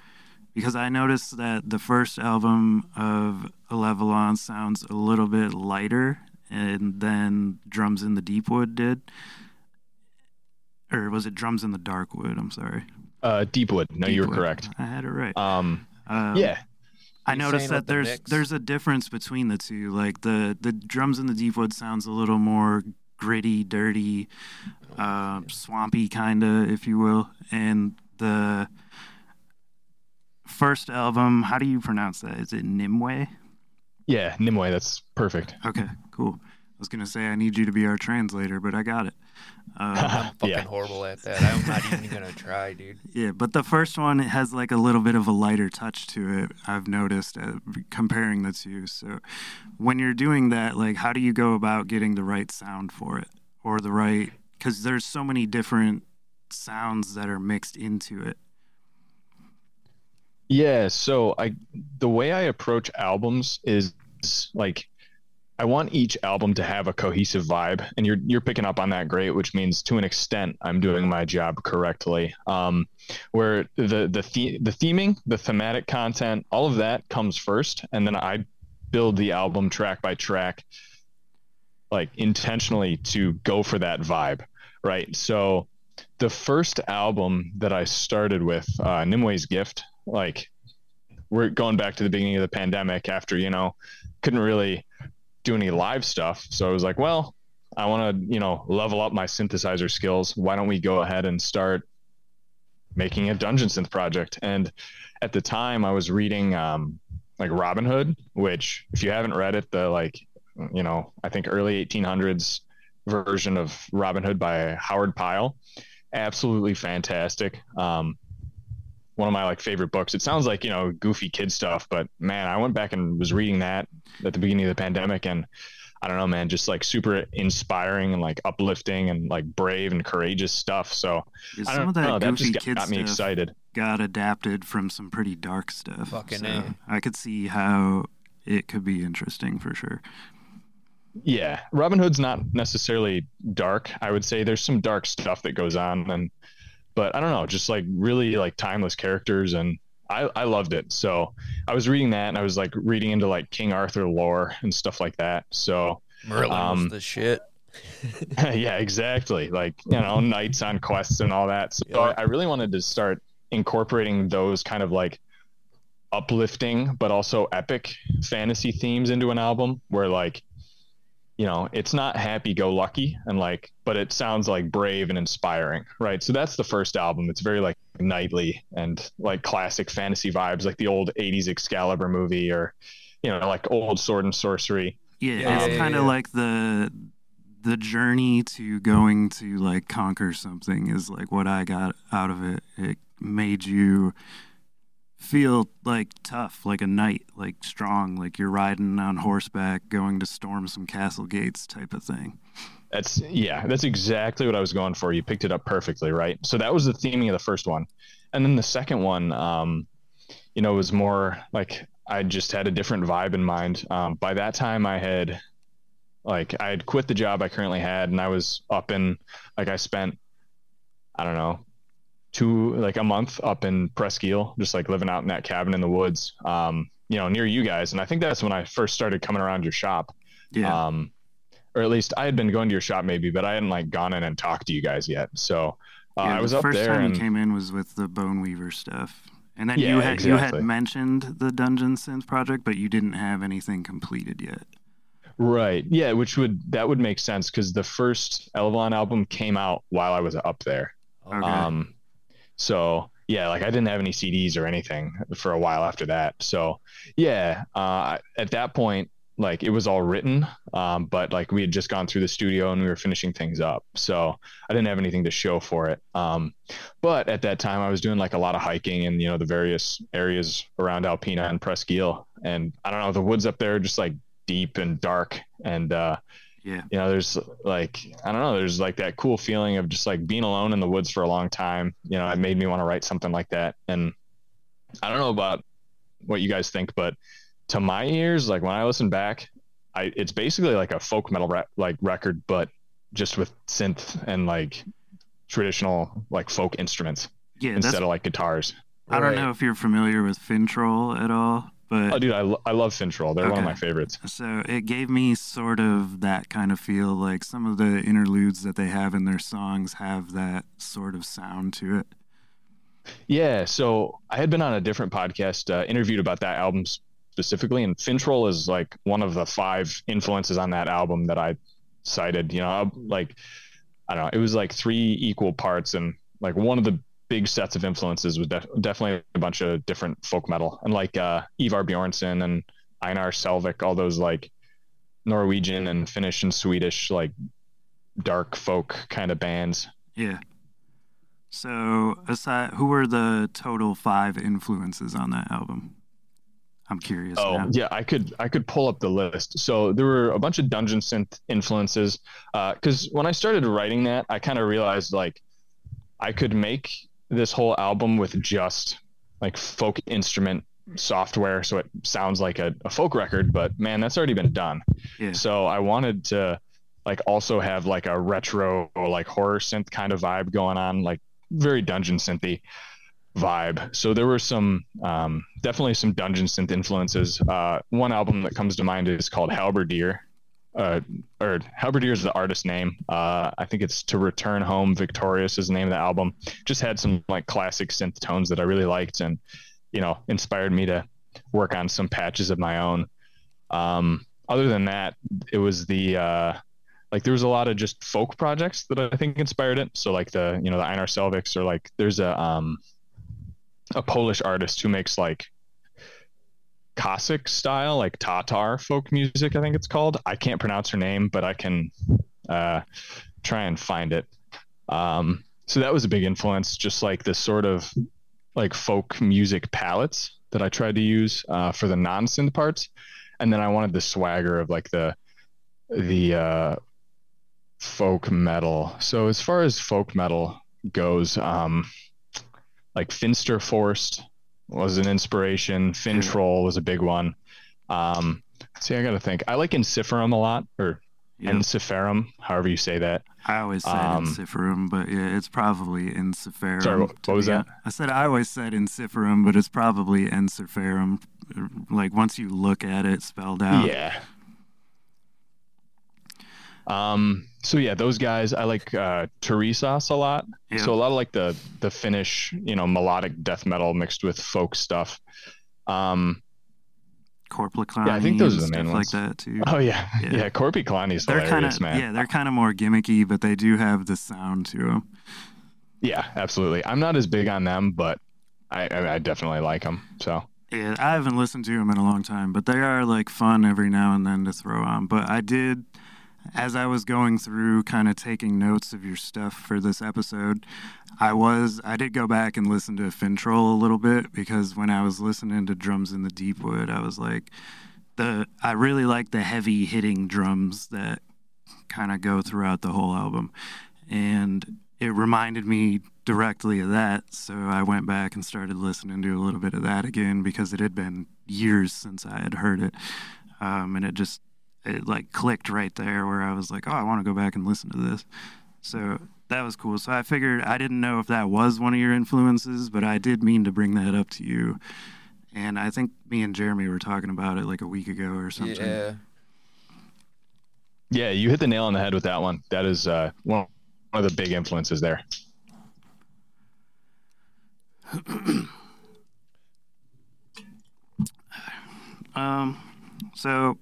Because I noticed that the first album of Elyvilon sounds a little bit lighter, and then Drums in the Deepwood did, or was it Drums in the Darkwood? I'm sorry. Uh, Deepwood, no, you were correct. I had it right. Um, Um, yeah, I You noticed that with the there's there's a difference between the two. Like the the drums in the Deepwood sounds a little more gritty, dirty, uh, swampy kind of, if you will, and the first album. How do you pronounce that? Is it Nimue? yeah, Nimue, that's perfect. Okay, cool. I was gonna say I need you to be our translator, but I got it. I'm Uh, fucking Yeah. horrible at that. I'm not even gonna try, dude. yeah, but the first one it has like a little bit of a lighter touch to it. I've noticed uh, comparing the two. So when you're doing that, like, how do you go about getting the right sound for it or the right? Because there's so many different sounds that are mixed into it. Yeah, so I the way I approach albums is like I want each album to have a cohesive vibe, and you're you're picking up on that great, which means to an extent I'm doing my job correctly. Um, where the the the, the theming, the thematic content, all of that comes first, and then I build the album track by track, like intentionally to go for that vibe, right? So the first album that I started with, uh, Nimue's Gift, like we're going back to the beginning of the pandemic after you know couldn't really do any live stuff. So i was like well i want to you know level up my synthesizer skills. Why don't we go ahead and start making a dungeon synth project? And at the time i was reading um like robin hood which if you haven't read it the like you know i think early 1800s version of robin hood by howard pyle. Absolutely fantastic. Um one of my like favorite books. It sounds like you know goofy kid stuff, but man, I went back and was reading that at the beginning of the pandemic, and I don't know, man, just like super inspiring and like uplifting and like brave and courageous stuff. So Yeah, I some don't of that know, that goofy just kid got me stuff excited. got adapted from some pretty dark stuff. Fucking so A. I could see how it could be interesting for sure. Yeah, Robin Hood's not necessarily dark. I would say there's some dark stuff that goes on, and but I don't know, just like really like timeless characters, and I I loved it. So I was reading that, and I was like reading into like King Arthur lore and stuff like that. So Merlin Um, the shit. yeah, exactly. Like you know, knights on quests and all that. So Yeah. I really wanted to start incorporating those kind of like uplifting but also epic fantasy themes into an album where like you know it's not happy go lucky and like but it sounds like brave and inspiring right so that's the first album it's very like knightly and like classic fantasy vibes like the old 80s excalibur movie or you know like old sword and sorcery Yeah, Yeah, it's yeah, kind of yeah. like the the journey to going to like conquer something is like what I got out of it. It made you feel like tough, like a knight, like strong, like you're riding on horseback, going to storm some castle gates type of thing. That's yeah, that's exactly what I was going for. You picked it up perfectly, right? So that was the theming of the first one, and then the second one, um, you know, was more like I just had a different vibe in mind. Um, by that time, I had like I had quit the job I currently had, and I was up in like I spent I don't know two like a month up in Presqu'île, just like living out in that cabin in the woods, um, you know, near you guys. And I think that's when I first started coming around your shop Yeah. um, or at least I had been going to your shop maybe, but I hadn't like gone in and talked to you guys yet. So uh, yeah, I was the up first there time and you came in was with the Bone Weaver stuff. And then Yeah, you had you had mentioned the Dungeon Synth project, but you didn't have anything completed yet. right, yeah, which would that would make sense because the first Elyvilon album came out while I was up there. Okay. Um, so yeah, like I didn't have any CDs or anything for a while after that. So yeah, uh, at that point, like it was all written, um, but like we had just gone through the studio and we were finishing things up. So I didn't have anything to show for it. Um, but at that time, I was doing like a lot of hiking in you know the various areas around Alpena and Presqu'île, and I don't know the woods up there are just like deep and dark and uh, yeah. you know there's like i don't know there's like that cool feeling of just like being alone in the woods for a long time you know it made me want to write something like that and i don't know about what you guys think but to my ears like when i listen back i it's basically like a folk metal re- like record but just with synth and like traditional like folk instruments Yeah, instead of like guitars I don't Right. know if you're familiar with Fintroll at all, but oh dude i, lo- I love fintroll they're one of my favorites So it gave me sort of that kind of feel like some of the interludes that they have in their songs have that sort of sound to it. Yeah, so I had been on a different podcast, uh, interviewed about that album specifically, and Fintroll is like one of the five influences on that album that I cited. You know, like I don't know, it was like three equal parts, and like one of the big sets of influences was def- definitely a bunch of different folk metal, and like uh, Ivar Bjornson and Einar Selvik, all those like Norwegian and Finnish and Swedish like dark folk kind of bands. Yeah. So, aside, who were the total five influences on that album? I'm curious. Oh now. yeah, I could I could pull up the list. So there were a bunch of dungeon synth influences. Because uh, when I started writing that, I kind of realized like I could make this whole album with just like folk instrument software, so it sounds like a, a folk record. But man, that's already been done. Yeah. So I wanted to like also have like a retro like horror synth kind of vibe going on, like very dungeon synthy vibe. So there were some um, definitely some dungeon synth influences. Uh, one album that comes to mind is called Halberdier. Uh, or Halberdier is the artist name. Uh, I think it's To Return Home Victorious is the name of the album. Just had some like classic synth tones that I really liked, and you know inspired me to work on some patches of my own. Um, other than that, it was the uh, like there was a lot of just folk projects that I think inspired it. So like the you know the Einar Selviks or like there's a um, a Polish artist who makes like Cossack style, like Tatar folk music, I think it's called. I can't pronounce her name, but I can uh, try and find it. Um, so that was a big influence, just like the sort of like folk music palettes that I tried to use uh, for the non synth parts. And then I wanted the swagger of like the the uh, folk metal. So as far as folk metal goes, um, like Finsterforst was an inspiration. Fintroll was a big one. Um, see, I got to think. I like Ensiferum a lot, or. Ensiferum, however you say that. I always said Um, but yeah, it's probably Ensiferum. Sorry, what- was that? I said I always said Ensiferum, but it's probably Ensiferum. Like once you look at it spelled out. Yeah. Um. So yeah, those guys. I like uh, Turisas a lot. Yeah. So a lot of like the the Finnish, you know, melodic death metal mixed with folk stuff. Um. Korpiklaani Yeah, I think those are the main ones. like that too. Oh yeah, Yeah. yeah. Korpiklaani's they're kinda, man. yeah, they're kind of more gimmicky, but they do have the sound to them. Yeah, absolutely. I'm not as big on them, but I I, I definitely like them. So Yeah, I haven't listened to them in a long time, but they are like fun every now and then to throw on. But I did, as I was going through, kind of taking notes of your stuff for this episode. I was, I did go back and listen to Fintroll a little bit because when I was listening to Drums in the Deepwood, I was like, the I really like the heavy hitting drums that kind of go throughout the whole album, and it reminded me directly of that. So I went back and started listening to a little bit of that again because it had been years since I had heard it. Um, and it just, it like clicked right there where I was like, oh, I want to go back and listen to this. So that was cool. So I figured I didn't know if that was one of your influences, but I did mean to bring that up to you. And I think me and Jeremy were talking about it like a week ago or something. Yeah. yeah, you hit the nail on the head with that one. That is uh, one one of the big influences there. Um, so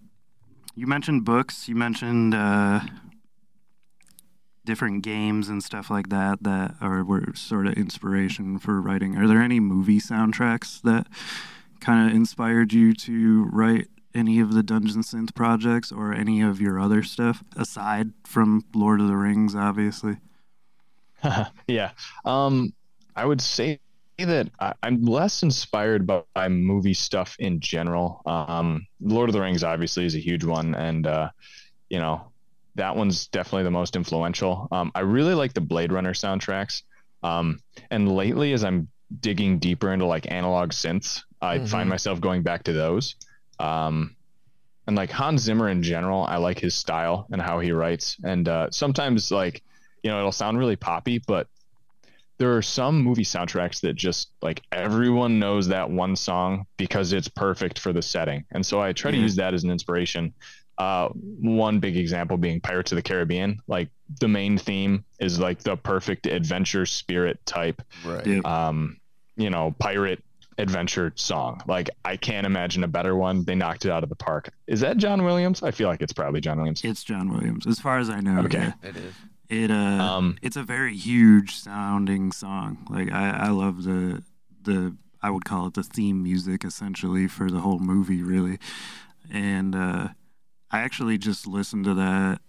you mentioned books. You mentioned uh, different games and stuff like that that are were sort of inspiration for writing. Are there any movie soundtracks that kind of inspired you to write any of the Dungeon Synth projects or any of your other stuff aside from Lord of the Rings, obviously? yeah. Um, I would say that I, I'm less inspired by, by movie stuff in general. Um, Lord of the Rings obviously is a huge one, and uh, you know that one's definitely the most influential. Um, I really like the Blade Runner soundtracks. Um, and lately, as I'm digging deeper into like analog synths, I Mhm. find myself going back to those. Um, and like Hans Zimmer in general, I like his style and how he writes. And uh, sometimes like you know it'll sound really poppy, but there are some movie soundtracks that just like everyone knows that one song because it's perfect for the setting. And so I try to use that as an inspiration. Uh, one big example being Pirates of the Caribbean. Like the main theme is like the perfect adventure spirit type, Right. Yeah. um, you know, pirate adventure song. Like I can't imagine a better one. They knocked it out of the park. Is that John Williams? I feel like it's probably John Williams. It's John Williams, as far as I know. Okay. yeah. It is. It uh, Um, it's a very huge sounding song. Like I, I love the the I would call it the theme music essentially for the whole movie, really. And uh, I actually just listen to that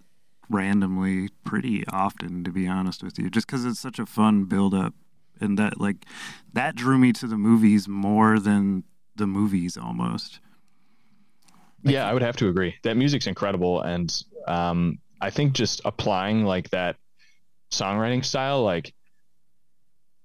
randomly pretty often, to be honest with you, just because it's such a fun build up. And that, like, that drew me to the movies more than the movies almost. yeah, I would have to agree. That music's incredible. And um, I think just applying like that songwriting style, like,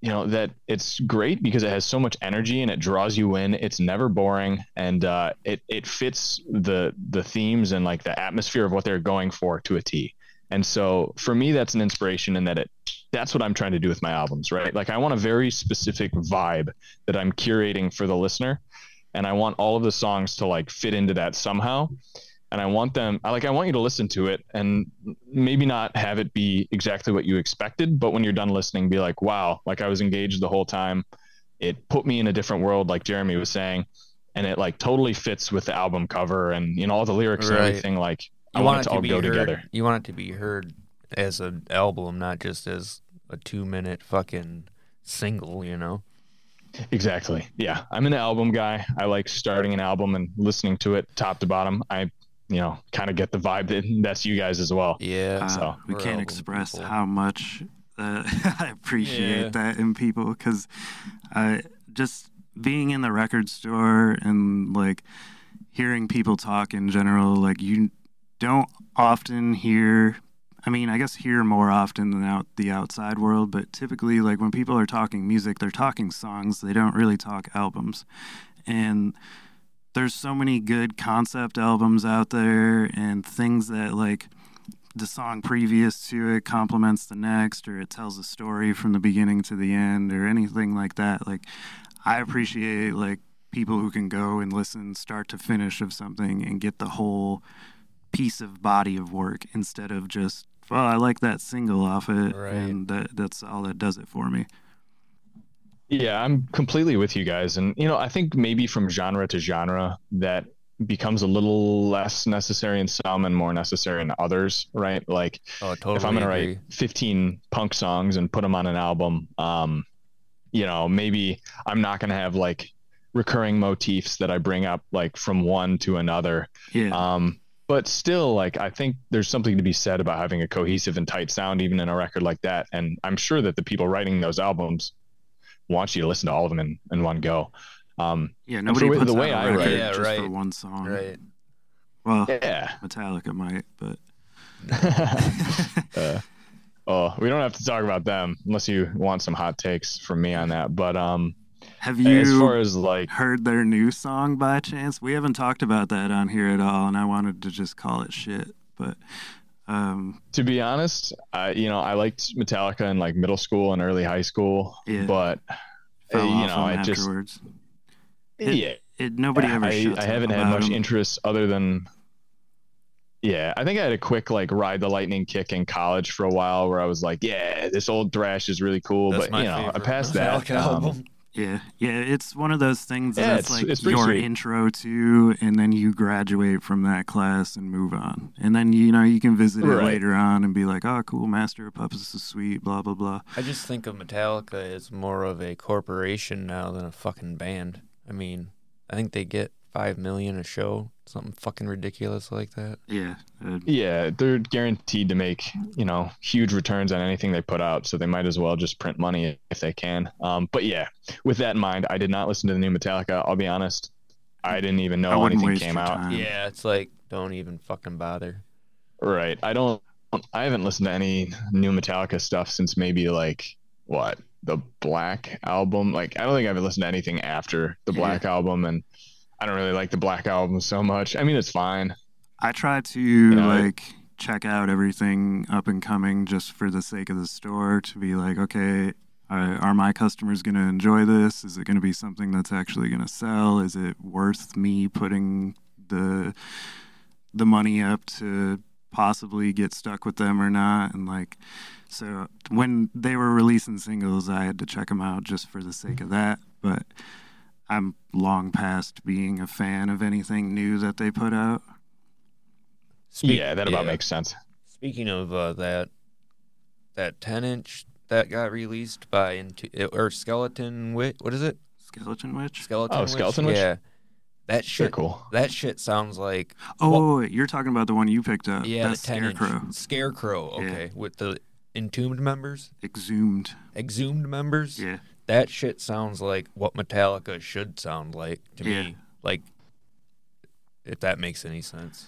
you know that it's great because it has so much energy and it draws you in. It's never boring and uh, it, it fits the the themes and like the atmosphere of what they're going for to a t. And so for me that's an inspiration in that it that's what i'm trying to do with my albums right? Like i want a very specific vibe that i'm curating for the listener and i want all of the songs to like fit into that somehow and I want them I like I want you to listen to it and maybe not have it be exactly what you expected, but when you're done listening, be like, wow, like I was engaged the whole time. It put me in a different world, like Jeremy was saying, and it like totally fits with the album cover and you know all the lyrics Right. and everything. Like You I want it to all go heard, together. You want it to be heard as an album, not just as a two minute fucking single, you know? Exactly. Yeah, I'm an album guy. I like starting an album and listening to it top to bottom. I you know kind of get the vibe that that's you guys as well. Yeah. Uh, So, we we're can't express people. how much uh, I appreciate Yeah. that in people because I just being in the record store and like hearing people talk in general, like you don't often hear. I mean, I guess hear more often than out the outside world, but typically, like when people are talking music, they're talking songs. They don't really talk albums, and there's so many good concept albums out there and things that like the song previous to it complements the next or it tells a story from the beginning to the end or anything like that like i appreciate like people who can go and listen start to finish of something and get the whole piece of body of work instead of just well i like that single off it Right. and that, that's all that does it for me Yeah, I'm completely with you guys. And, you know, I think maybe from genre to genre, that becomes a little less necessary in some and more necessary in others, right? Like, Oh, totally. if I'm going to write 15 punk songs and put them on an album, um, you know, maybe I'm not going to have like recurring motifs that I bring up like from one to another. yeah Um, but still, like, I think there's something to be said about having a cohesive and tight sound, even in a record like that. And I'm sure that the people writing those albums want you to listen to all of them in, in one go. Um, yeah nobody the way- puts the way out I a write- Yeah, just for one song Right. well yeah. metallica might but uh, oh, we don't have to talk about them unless you want some hot takes from me on that. But um, have you as far as like, heard their new song by chance? We haven't talked about that on here at all, and I wanted to just call it shit. But um, to be honest, I you know I liked Metallica in like middle school and early high school, Yeah. but uh, you know them I just afterwards. It- yeah. It, nobody ever. I, I haven't had much them. interest other than yeah i think i had a quick like ride the lightning kick in college for a while where i was like yeah this old thrash is really cool That's but my you know i favorite passed that Metallica um, album. Yeah, yeah. It's one of those things Yeah, that's it's- like it's your sweet. intro to, and then you graduate from that class and move on, and then you know you can visit it later on and be like, oh, cool, Master of Puppets is sweet, blah blah blah. I just think of Metallica as more of a corporation now than a fucking band. I mean, I think they get five million a show, something fucking ridiculous like that. Yeah, uh, yeah they're guaranteed to make you know huge returns on anything they put out so they might as well just print money if they can um, but yeah with that in mind i did not listen to the new metallica i'll be honest i didn't even know anything came out time. Yeah, it's like don't even fucking bother. Right. I don't. I haven't listened to any new Metallica stuff since maybe like what the Black album. Like I don't think I've listened to anything after the Yeah. Black album, and I don't really like the Black album so much. I mean, it's fine. I try to know, like check out everything up and coming just for the sake of the store to be like, okay, uh, are my customers going to enjoy this? Is it going to be something that's actually going to sell? Is it worth me putting the the money up to possibly get stuck with them or not? And like, so when they were releasing singles, I had to check them out just for the sake of that. But I'm long past being a fan of anything new that they put out. Speak- yeah, that about yeah. makes sense. Speaking of uh, that, that ten inch that got released by into or skeleton witch. What is it? Skeleton Witch? Skeleton. Oh, Witch? Skeleton Witch? Yeah, That shit. cool. That shit sounds like Oh, Well- wait, you're talking about the one you picked up. yeah, That's the ten Scarecrow. inch scarecrow. Okay, with the entombed members, Exhumed. exhumed members. Yeah. That shit sounds like what Metallica should sound like to Yeah. me. Like, if that makes any sense.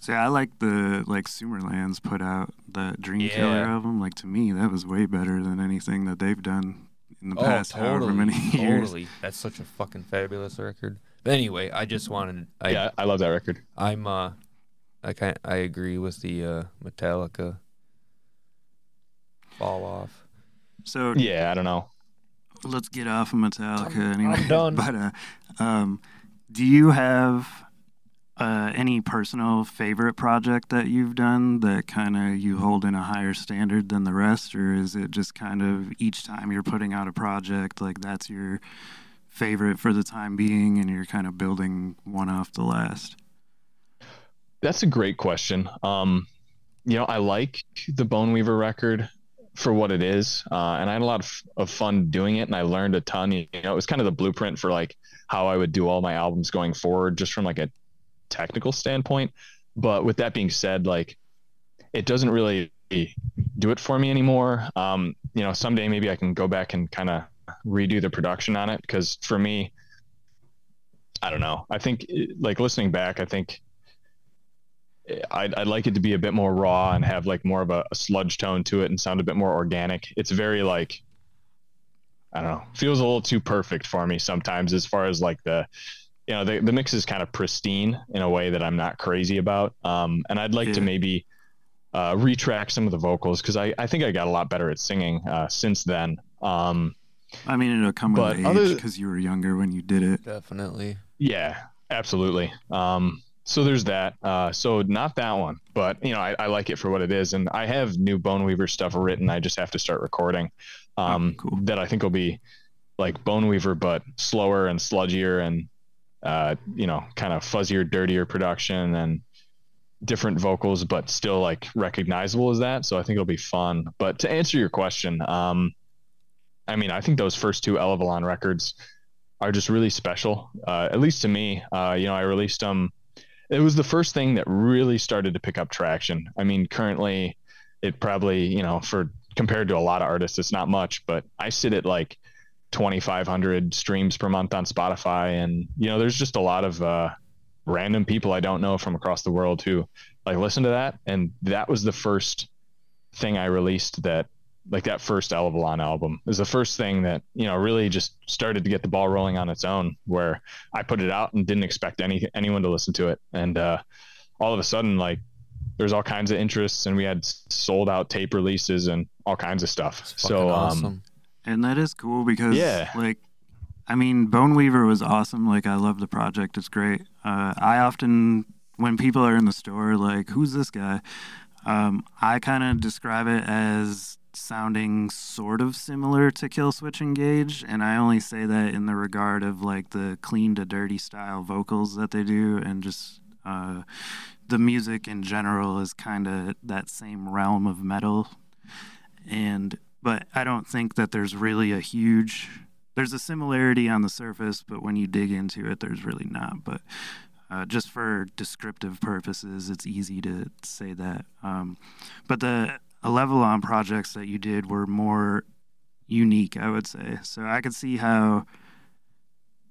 See, I like the like Sumerlands put out the Dream Yeah. Killer album. Like to me, that was way better than anything that they've done in the Oh, past however many years. Totally. That's such a fucking fabulous record. But anyway, I just wanted. I, yeah, I love that record. I'm. Uh, I kind. I agree with the uh, Metallica fall off. So Yeah, I don't know. Let's get off of Metallica I'm- anyway. I'm done. But uh, um, do you have uh, any personal favorite project that you've done that kind of you hold in a higher standard than the rest, or is it just kind of each time you're putting out a project like that's your favorite for the time being, and you're kind of building one off the last? That's a great question. Um, you know, I like the Bone Weaver record for what it is, uh, and I had a lot of, of fun doing it, and I learned a ton. You know, it was kind of the blueprint for like how I would do all my albums going forward, just from like a technical standpoint. But with that being said, like it doesn't really do it for me anymore. Um, you know, someday maybe I can go back and kind of redo the production on it because for me, I don't know. I think like listening back, I think I'd, I'd like it to be a bit more raw and have like more of a, a sludge tone to it and sound a bit more organic. It's very like, I don't know, feels a little too perfect for me sometimes as far as like the, you know, the, the mix is kind of pristine in a way that I'm not crazy about. Um, and I'd like to maybe uh, retrack some of the vocals because I, I think I got a lot better at singing uh, since then. Um, I mean, it'll come But with age because you were younger when you did it. Definitely. Yeah, absolutely. Um, so there's that. Uh, so not that one, but you know, I, I like it for what it is, and I have new Bone Weaver stuff written. I just have to start recording. Um, Oh, cool. That I think will be like Bone Weaver, but slower and sludgier, and uh, you know, kind of fuzzier, dirtier production and different vocals, but still like recognizable as that. So I think it'll be fun. But to answer your question, um, I mean, I think those first two Elyvilon records are just really special. Uh, at least to me, uh, you know, I released them. It was the first thing that really started to pick up traction. I mean, currently, it probably, you know, for compared to a lot of artists, it's not much, but I sit at like 2,500 streams per month on Spotify, and you know, there's just a lot of uh, random people I don't know from across the world who like listen to that, and that was the first thing I released that like that first Elyvilon album is the first thing that you know really just started to get the ball rolling on its own where I put it out and didn't expect any anyone to listen to it and uh, all of a sudden like there's all kinds of interests and we had sold out tape releases and all kinds of stuff It's fucking so um awesome. And that is cool because, Yeah. like, I mean, Bone Weaver was awesome. Like, I love the project. It's great. Uh, I often, when people are in the store, like, who's this guy? Um, I kind of describe it as sounding sort of similar to Killswitch Engage, and I only say that in the regard of like the clean to dirty style vocals that they do, and just uh, the music in general is kind of that same realm of metal. And but I don't think that there's really a huge there's a similarity on the surface, but when you dig into it, there's really not. But uh, just for descriptive purposes, it's easy to say that. Um, but the Elyvilon projects that you did were more unique, I would say. So I could see how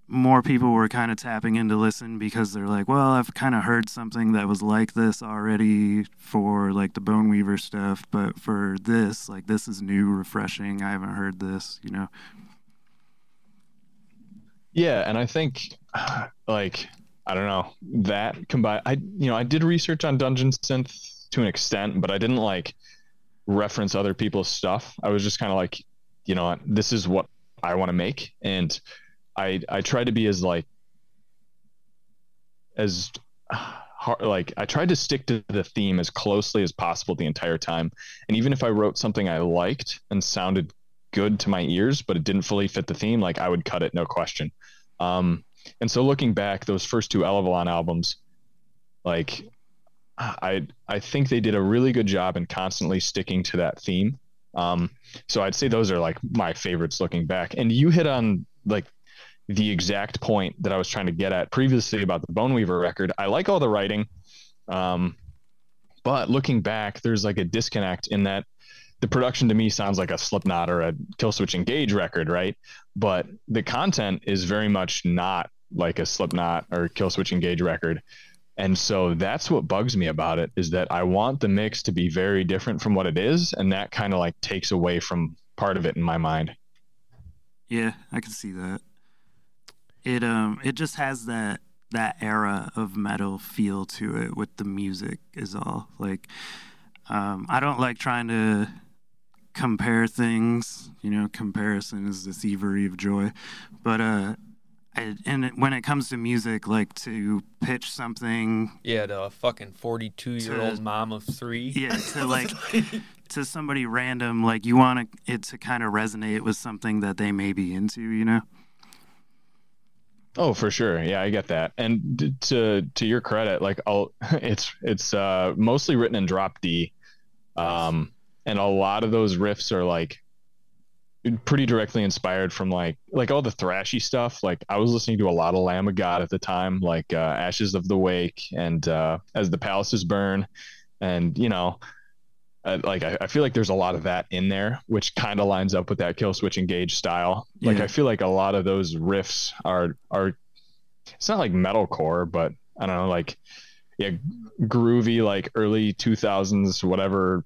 more people were kind of tapping in to listen because they're like, well, I've kind of heard something that was like this already for like the Bone Weaver stuff, but for this, like this is new, refreshing. I haven't heard this, you know. Yeah, and I think like I don't know that combined. I you know I did research on Dungeon Synth to an extent, but I didn't like reference other people's stuff. I was just kind of like, you know, this is what I want to make, and I I tried to be as like as hard, like I tried to stick to the theme as closely as possible the entire time. And even if I wrote something I liked and sounded good to my ears, but it didn't fully fit the theme, like I would cut it, no question. Um, and so looking back, those first two Elyvilon albums, like I I think they did a really good job in constantly sticking to that theme. Um, so I'd say those are like my favorites looking back. And you hit on like the exact point that I was trying to get at previously about the Bone Weaver record. I like all the writing, um, but looking back, there's like a disconnect in that the production to me sounds like a Slipknot or a Killswitch Engage record, right? But the content is very much not like a Slipknot or Killswitch Engage record. And so that's what bugs me about it is that I want the mix to be very different from what it is, and that kind of like takes away from part of it in my mind. Yeah, I can see that. It um it just has that that era of metal feel to it with the music is all. Like um I don't like trying to compare things, you know, comparison is the thievery of joy. But uh and it, when it comes to music, like to pitch something, yeah, to a fucking forty-two-year-old mom of three, yeah, to like to somebody random, like you want it to kind of resonate with something that they may be into, you know? Oh, for sure. Yeah, I get that. And to to your credit, like I'll, it's it's uh, mostly written in drop D, um, and a lot of those riffs are like pretty directly inspired from like like all the thrashy stuff. Like I was listening to a lot of Lamb of God at the time, like uh, Ashes of the Wake and uh, As the Palaces Burn, and you know. Uh, like I, I feel like there's a lot of that in there, which kind of lines up with that Killswitch Engage style. Like Yeah. I feel like a lot of those riffs are are it's not like metalcore, but I don't know, like yeah, groovy, like early two thousands, whatever.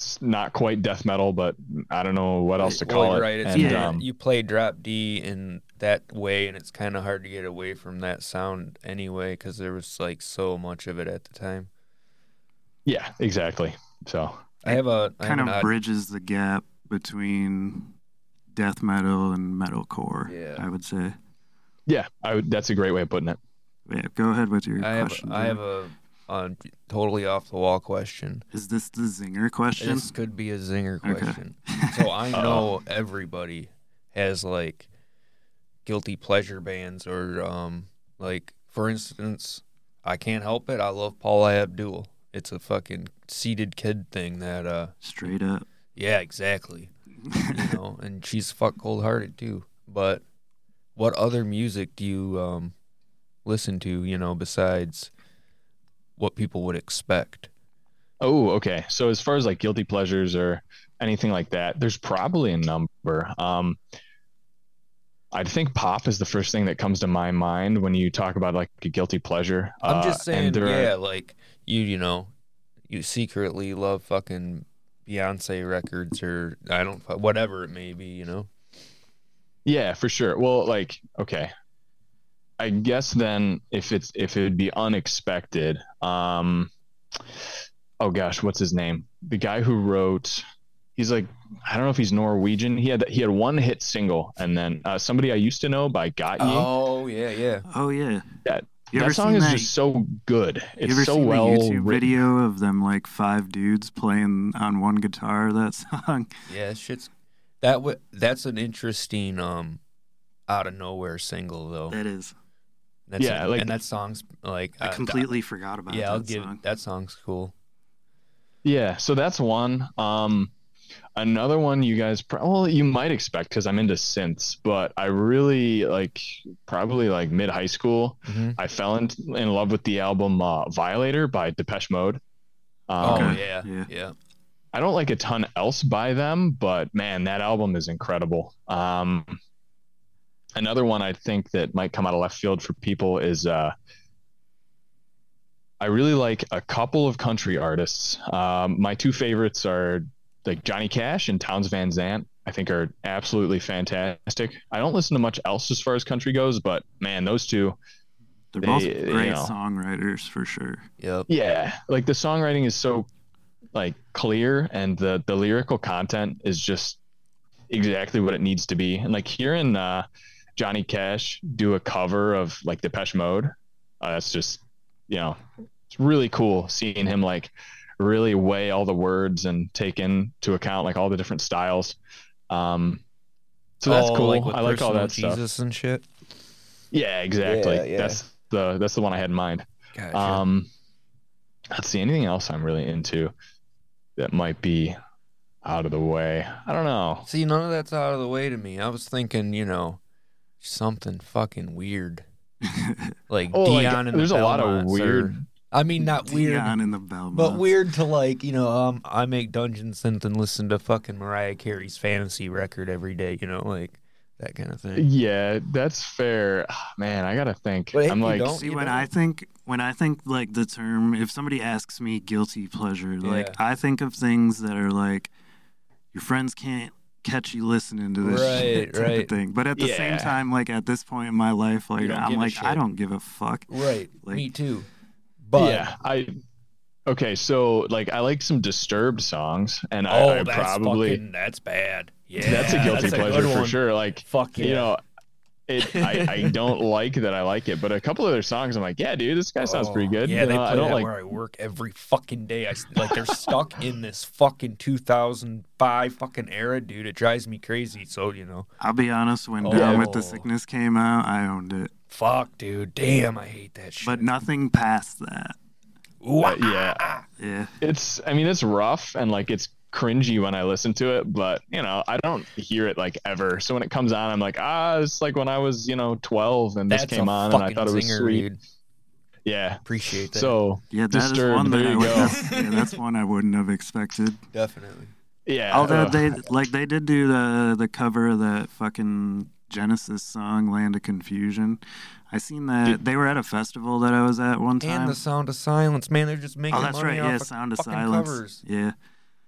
It's not quite death metal, but I don't know what else to Well, call you're it. right. It's And, Yeah. um, you play drop D in that way, and it's kind of hard to get away from that sound anyway, because there was like so much of it at the time. yeah, exactly. So I have a I have kind an of odd- bridges the gap between death metal and metalcore. Yeah. I would say. yeah, I would, that's a great way of putting it. Yeah, go ahead with your I have question. I have a, a totally off the wall question. Is this the zinger question? This could be a zinger Okay. question. So I know everybody has like guilty pleasure bands or um like for instance, I can't help it. I love Paula Abdul. It's a fucking seated kid thing that uh Straight up. yeah, exactly. You know, and she's fuck cold hearted too. But what other music do you um listen to, you know, besides what people would expect? Oh, okay. So as far as like guilty pleasures or anything like that, there's probably a number. Um, I think pop is the first thing that comes to my mind when you talk about like a guilty pleasure. I'm Uh, just saying, there are- yeah, like you, you know, you secretly love fucking Beyonce records or I don't, whatever it may be, you know. Yeah, for sure. Well, like, okay. I guess then if it's if it would be unexpected, um oh gosh, what's his name? The guy who wrote he's like I don't know if he's Norwegian. He had he had one hit single and then uh, somebody I used to know by Gotye. Oh yeah, yeah. Oh yeah. That- You that song is that? just so good. you It's ever so seen well the YouTube written. video of them like five dudes playing on one guitar? That song. Yeah, shit's that w- that's an interesting um out of nowhere single though. That is. That's Yeah, a- like- and that song's like I uh, completely forgot about yeah, that I'll give song. that song's cool. Yeah, so that's one. Um, another one you guys, pro- well, you might expect because I'm into synths, but I really like probably like mid high school. Mhm. I fell in, in love with the album uh, Violator by Depeche Mode. Um, Oh yeah, Yeah. yeah. I don't like a ton else by them, but man, that album is incredible. Um, another one I think that might come out of left field for people is uh, I really like a couple of country artists. Um, my two favorites are like Johnny Cash and Townes Van Zandt. I think are absolutely fantastic. I don't listen to much else as far as country goes, but man, those two, They're both They- you great know. songwriters for sure. Yep. yeah, like the songwriting is so like clear and the the lyrical content is just exactly what it needs to be. And like hearing uh, Johnny Cash do a cover of like Depeche Mode, uh, that's just you know it's really cool seeing him like really weigh all the words and take into account like all the different styles. Um, so that's Oh, cool. Like I like all Personal that stuff. Jesus and shit. Yeah, exactly. Yeah, yeah. That's the that's the one I had in mind. Gotcha. Um, let's see anything else I'm really into that might be out of the way. I don't know. See, none of that's out of the way to me. I was thinking, you know, something fucking weird. Like Oh, like, Dion and there's the a lot of weird- or- I mean, not weird, Dion in the Belmonts. but weird to like you know. Um, I make Dungeon Synth and listen to fucking Mariah Carey's fantasy record every day. You know, like that kind of thing. Yeah, that's fair. Ah, Man, I gotta think. But I'm like, don't- See, you when know? I think when I think like the term, if somebody asks me guilty pleasure, like Yeah. I think of things that are like your friends can't catch you listening to this Right, shit type right. of thing. But at the same time, like at this point in my life, like I'm like I don't give a fuck. Right. Like- Me too. But yeah, I. Okay, so like I like some Disturbed songs, and oh, I, I that's probably fucking that's bad. Yeah, that's a guilty that's pleasure good for one. sure. Like Fuck yeah. you know, it I, I don't like that I like it, but a couple other songs I'm like, yeah, dude, this guy sounds pretty Oh, good. Yeah, You they know, play I don't that like where I work every fucking day. I like they're stuck in this fucking 2005 fucking era, dude. It drives me crazy. So you know, I'll be honest, when Oh. Down with the Sickness came out, I owned it. fuck, dude. Damn, I hate that shit. But nothing past that. Ooh, uh, yeah. Ah, ah, ah. Yeah. It's I mean it's rough and like it's cringy when I listen to it, but you know, I don't hear it like ever. So when it comes on, I'm like, ah, it's like when I was, you know, 12 and this came on and I thought it was zinger, sweet. dude. Yeah. Appreciate that. So Yeah, that is Disturbed, one that there I you would go. have, yeah, that's one I wouldn't have expected. definitely. yeah. Although ugh. they like they did do the the cover of that fucking Genesis song "Land of Confusion." I seen that Dude. they were at a festival that I was at one time. And the Sound of Silence, man. They're just making oh, that's money right. off Yeah, of Sound of fucking Silence. covers. Yeah,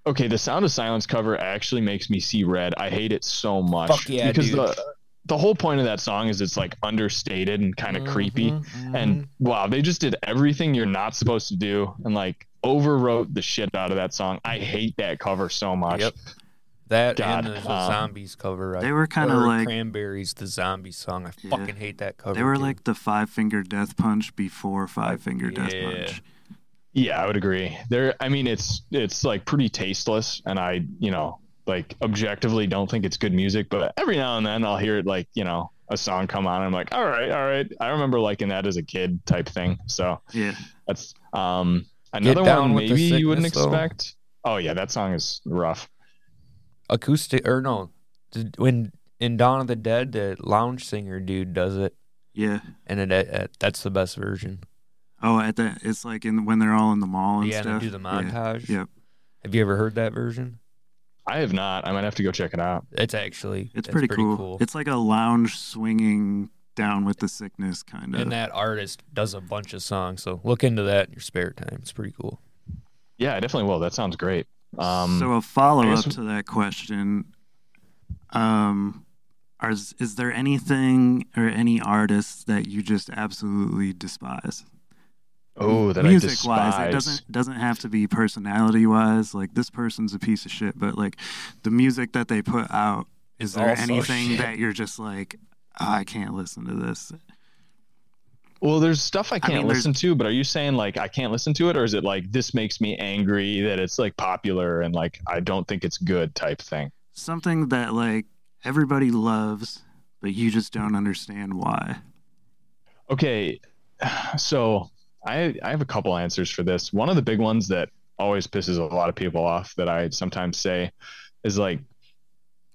Okay, the Sound of Silence cover actually makes me see red. I hate it so much. Fuck yeah, because dude. the the whole point of that song is it's like understated and kind of creepy. Mhm, mhm. And wow, they just did everything you're not supposed to do and like overwrote the shit out of that song. I hate that cover so much. Yep. That God, and the um, zombies cover. I- they were kind of like Cranberries, the zombie song. I Yeah. fucking hate that cover. they were too. like the Five Finger Death Punch before Five Finger Death Punch. Yeah, I would agree. There, I mean, it's it's like pretty tasteless, and I, you know, like objectively don't think it's good music. But every now and then I'll hear it, like you know, a song come on. And I'm like, all right, all right. I remember liking that as a kid type thing. So Yeah, that's um another one with the maybe you wouldn't Sickness, though. expect. Oh yeah, that song is rough. acoustic or no, when in Dawn of the Dead, the lounge singer dude does it, yeah. and it, it that's the best version. Oh, at the it's like in when they're all in the mall and yeah, and they stuff. do the Yeah. montage. Yep. Have you ever heard that version? I have not. I might have to go check it out. It's actually It's pretty, cool. It's like a lounge swinging down with the sickness kind of. and that artist does a bunch of songs, so look into that in your spare time. It's pretty cool. Yeah, I definitely will. That sounds great. Um, so a follow up guess- to that question, um, are, is there anything or any artists that you just absolutely despise? Oh, that music I wise, it doesn't doesn't have to be personality wise. Like this person's a piece of shit, but like the music that they put out, is It's there anything shit. that you're just like, "Oh, I can't listen to this? Well, there's stuff I can't mean, listen to, but are you saying like I can't listen to it, or is it like this makes me angry that it's like popular and like I don't think it's good type thing? Something that like everybody loves, but you just don't understand why. Okay, so I I have a couple answers for this. One of the big ones that always pisses a lot of people off that I sometimes say is like,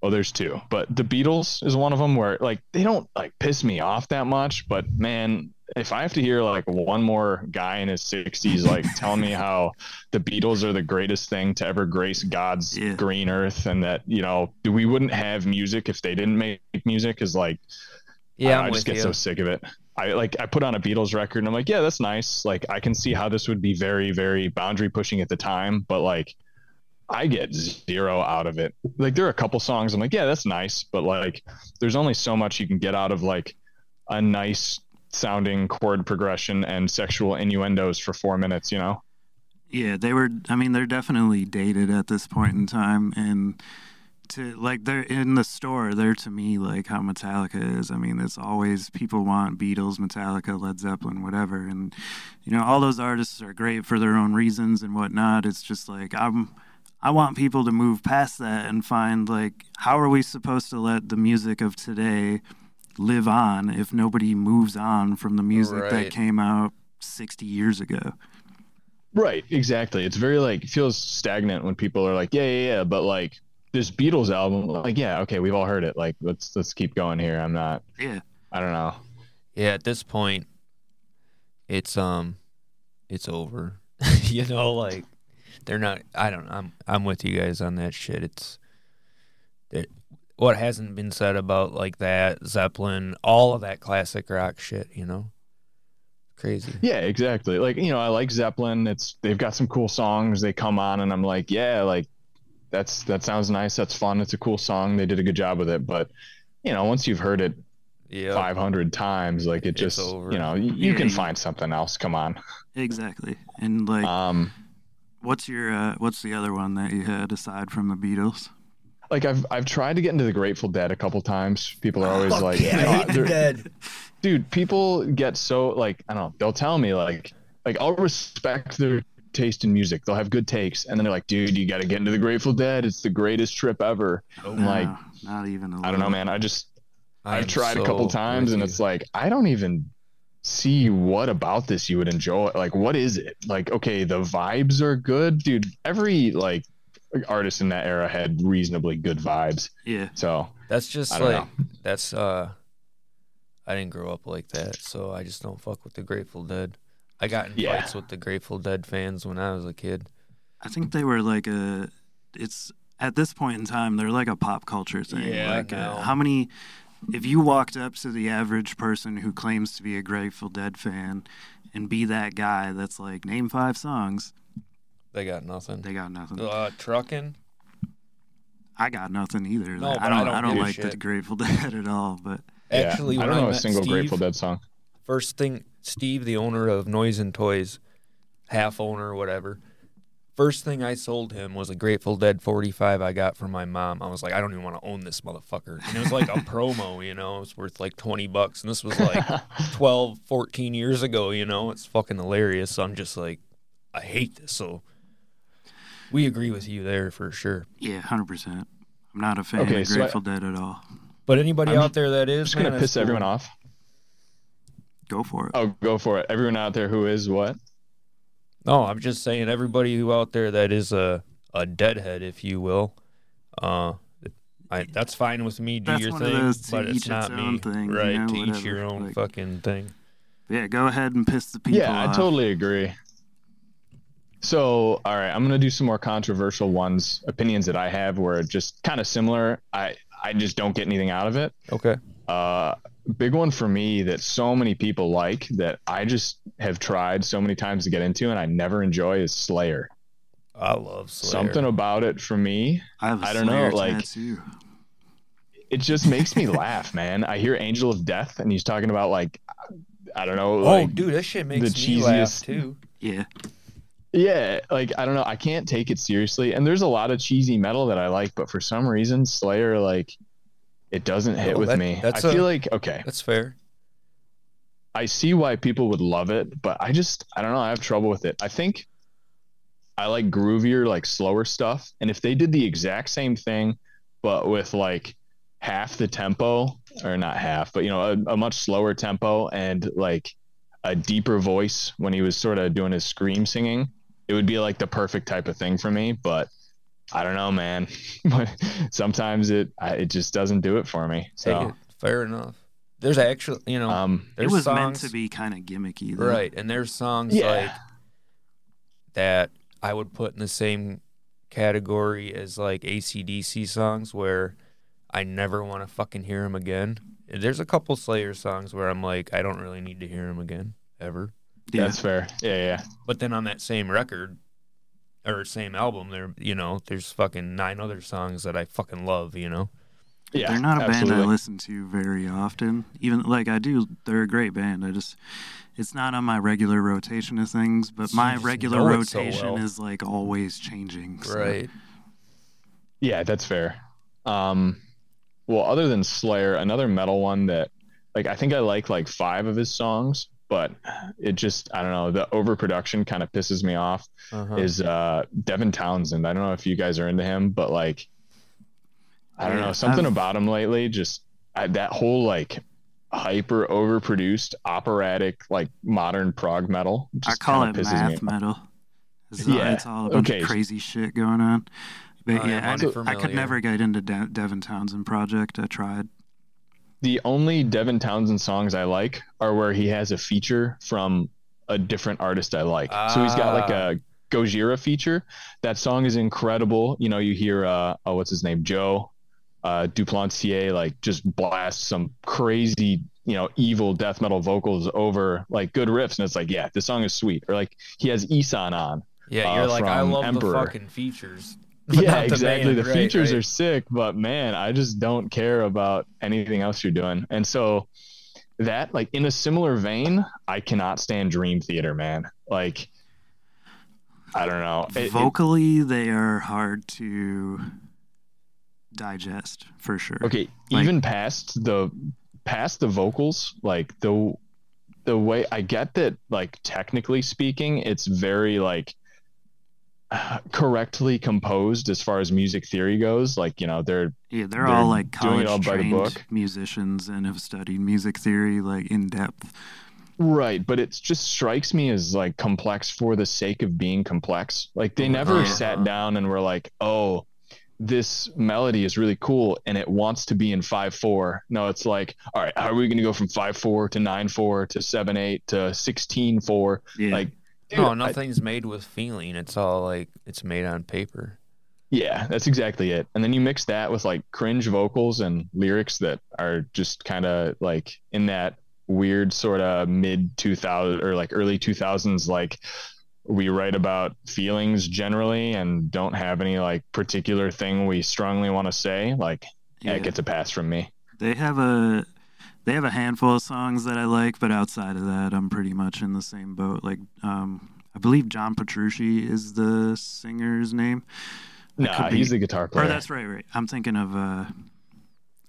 oh, there's two, but the Beatles is one of them where like they don't like piss me off that much, but man, if I have to hear like one more guy in his 60s like telling me how the Beatles are the greatest thing to ever grace God's Yeah. green earth and that you know we wouldn't have music if they didn't make music is like Yeah, I, I just get you. so sick of it. I like I put on a Beatles record and I'm like, yeah, that's nice. Like I can see how this would be very, very boundary pushing at the time, but like I get zero out of it. Like there are a couple songs I'm like, yeah, that's nice, but like there's only so much you can get out of like a nice sounding chord progression and sexual innuendos for four minutes, you know? Yeah, they were. I mean, they're definitely dated at this point in time, and to like they're in the store. They're to me like how Metallica is. I mean, it's always people want Beatles, Metallica, Led Zeppelin, whatever, and you know all those artists are great for their own reasons and whatnot. It's just like I'm. I want people to move past that and find like how are we supposed to let the music of today live on if nobody moves on from the music Right. that came out 60 years ago. Right, exactly. It's very like it feels stagnant when people are like, yeah, yeah, yeah, but like this Beatles album, like, yeah, okay, we've all heard it. Like, let's let's keep going here. I'm not. Yeah. I don't know. Yeah, at this point, it's um, it's over. you know, like they're not. I don't. I'm I'm with you guys on that shit. It's it, what hasn't been said about like that Zeppelin, all of that classic rock shit. You know, crazy. Yeah, exactly. Like you know, I like Zeppelin. It's they've got some cool songs. They come on, and I'm like, yeah, like that's that sounds nice. That's fun. It's a cool song. They did a good job with it. But you know, once you've heard it Yeah. 500 times, like it It's just over. you know, you, you Yeah, can you- find something else. Come on. Exactly. And like, Um, what's your uh, what's the other one that you had aside from the Beatles? like I've I've tried to get into the Grateful Dead a couple times. People are always Fuck like, yeah, I "Oh, hate the dead. dude, people get so like I don't know. They'll tell me like like I'll respect their taste in music. They'll have good takes, and then they're like, dude, you got to get into the Grateful Dead. It's the greatest trip ever. I'm like, not even. a I don't know, man. I just I I've am tried a couple times, and you. it's like I don't even see what about this you would enjoy. Like, what is it? Like, okay, the vibes are good, dude. Every like artist in that era had reasonably good vibes. Yeah. So That's just I don't like that's uh I didn't grow up like that, so I just don't fuck with the Grateful Dead. I got in Yeah. fights with the Grateful Dead fans when I was a kid. I think they were like a. It's at this point in time they're like a pop culture thing. Yeah, like no. uh, how many? If you walked up to the average person who claims to be a Grateful Dead fan, and be that guy that's like name five songs, They got nothing. they got nothing. Uh, trucking. I got nothing either. No, Like, I don't. I don't I don't give a like the. Grateful Dead at all. But yeah, Actually, I don't know a single Steve, Grateful Dead song. First thing, Steve, the owner of Noise and Toys, half owner, or whatever. First thing I sold him was a Grateful Dead 45 I got from my mom. I was like, I don't even want to own this motherfucker. And it was like a promo, you know, it was worth like 20 bucks. And this was like 12, 14 years ago, you know, it's fucking hilarious. So I'm just like, I hate this. So we agree with you there for sure. yeah, hundred percent. I'm not a fan Okay, of so I- Grateful Dead at all. But anybody I'm out there that is, just gonna piss that's everyone off. Go for it. Oh, go for it. Everyone out there who is what? No, I'm just saying everybody who out there that is a a deadhead, if you will, uh, I, that's fine with me. Do That's your thing, but each it's its not own me. thing, you right? know, to each your own Like- fucking thing. Yeah, go ahead and piss the people yeah, off. I totally agree. So, all right, I'm gonna do some more controversial ones, opinions that I have where it just kind of similar. I I just don't get anything out of it. Okay. Uh, big one for me that so many people like that I just have tried so many times to get into and I never enjoy is Slayer. I love Slayer. Something about it for me, I have a I don't know, like- tattoo. it just makes me laugh, man. I hear Angel of Death and he's talking about like I don't know, Oh, like dude, that shit makes the me laugh too. Yeah, Yeah, like I don't know, I can't take it seriously. And there's a lot of cheesy metal that I like, but for some reason, Slayer like it doesn't hit Oh, with that- me. I feel a- like okay, That's fair. I see why people would love it, but I just I don't know, I have trouble with it. I think I like groovier, like slower stuff. And if they did the exact same thing, but with like half the tempo, or not half, but you know, a, a much slower tempo and like a deeper voice when he was sort of doing his scream singing, it would be like the perfect type of thing for me. But I don't know, man. Sometimes it I, it just doesn't do it for me. So. Fair enough. There's actually, you know, um, it there's was songs, meant to be kind of gimmicky, though. right, and there's songs Yeah. like that I would put in the same category as like ACDC songs where I never want to fucking hear them again. There's a couple Slayer songs where I'm like, I don't really need to hear them again ever. Yeah, that's fair. Yeah, yeah. But then on that same record or same album, there, you know, there's fucking nine other songs that I fucking love. You know, Yeah, they're not a band I listen to very often. Even like I do, they're a great band. I just, it's not on my regular rotation of things. But So my regular know it so rotation well. is like always changing. so- right? Yeah, that's fair. Um, well, other than Slayer, another metal one that, like, I think I like like five of his songs, but it just I don't know the overproduction kind of pisses me off. Uh-huh. Is uh Devin Townsend? I don't know if you guys are into him, but like, I don't Yeah, know something I've- about him lately. Just I, that whole like hyper overproduced operatic like modern prog metal. I call it kinda pisses me math off. metal. It's, Yeah, it's all a bunch okay. of crazy shit going on. But I am yeah, I, I could never get into De- Devin Townsend project. I tried. The only Devin Townsend songs I like are where he has a feature from a different artist I like. So he's got like Ah. a Gojira feature. That song is incredible. You know, you hear uh oh, what's his name? Joe uh Duplantier like just blast some crazy, you know, evil death metal vocals over like good riffs and it's like, yeah, this song is sweet. Or like he has Ihsahn on. Yeah, uh, you're like, I love Emperor. the fucking features. but yeah, not the exactly. band, the right, features right. are sick, but man, I just don't care about anything else you're doing. And so that, like, in a similar vein, I cannot stand Dream Theater, man. Like, I don't know. It- it- Vocally, they are hard to digest for sure. okay, like- even past the past the vocals, like the the way I get that, like technically speaking, it's very like correctly composed as far as music theory goes. Like, you know, they're Yeah, they're, They're all like college all trained musicians and have studied music theory like in depth. Right, but it just strikes me as like complex for the sake of being complex. Like they never Yeah. sat down and were like, "Oh, this melody is really cool and it wants to be in 5/4." No, it's like, "All right, how are we going to go from 5/4 to 9/4 to 7/8 to 16/4?" Yeah. Like dude, no, I- nothing's made with feeling. It's all like it's made on paper. yeah, that's exactly it. And then you mix that with like cringe vocals and lyrics that are just kind of like in that weird sort of mid 2000 or like early 2000s like we write about feelings generally and don't have any like particular thing we strongly want to say like yeah. Yeah. it gets a pass from me They have a they have a handful of songs that I like, but outside of that, I'm pretty much in the same boat. Like, um, I believe John Petrucci is the singer's name. Nah he's the guitar player Or that's right, right. I'm thinking of uh,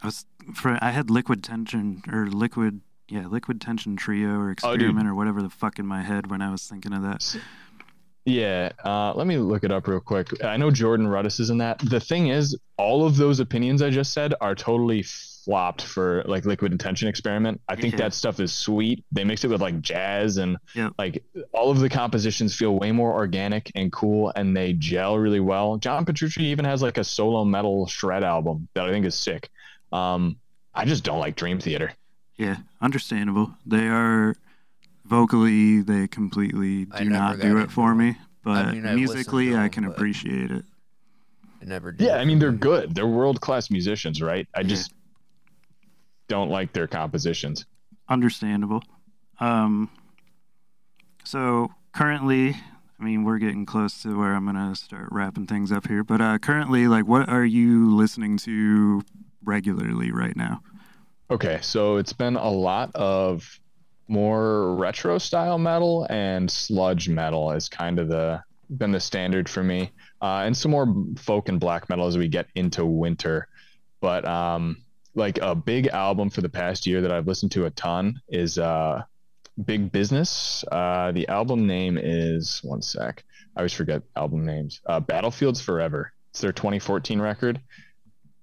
I was for I had Liquid Tension or Liquid, yeah, Liquid Tension Trio or Oh. Experiment or whatever the fuck in my head when I was thinking of that. Yeah, uh, let me look it up real quick. I know Jordan Rudess is in that. The thing is, all of those opinions I just said are totally flopped for like Liquid Tension Experiment. I think Yeah. that stuff is sweet. They mix it with like jazz and Yep. like all of the compositions feel way more organic and cool, and they gel really well. John Petrucci even has like a solo metal shred album that I think is sick. Um, I just don't like Dream Theater. Yeah, understandable. They are vocally they completely do not do it into for me, but mean, I've musically listened to I can but- appreciate it. I never did. Yeah, I mean they're good. They're world class musicians, right? I Yeah. just don't like their compositions. Understandable. Um, so currently, I mean, we're getting close to where I'm gonna start wrapping things up here. But uh, currently, like, what are you listening to regularly right now? Okay, so it's been a lot of more retro style metal and sludge metal is kind of the been the standard for me, uh, and some more folk and black metal as we get into winter. But um, like a big album for the past year that I've listened to a ton is uh, Big Business. Uh, the album name is one sec. I always forget album names. Uh, Battlefields Forever. It's their 2014 record.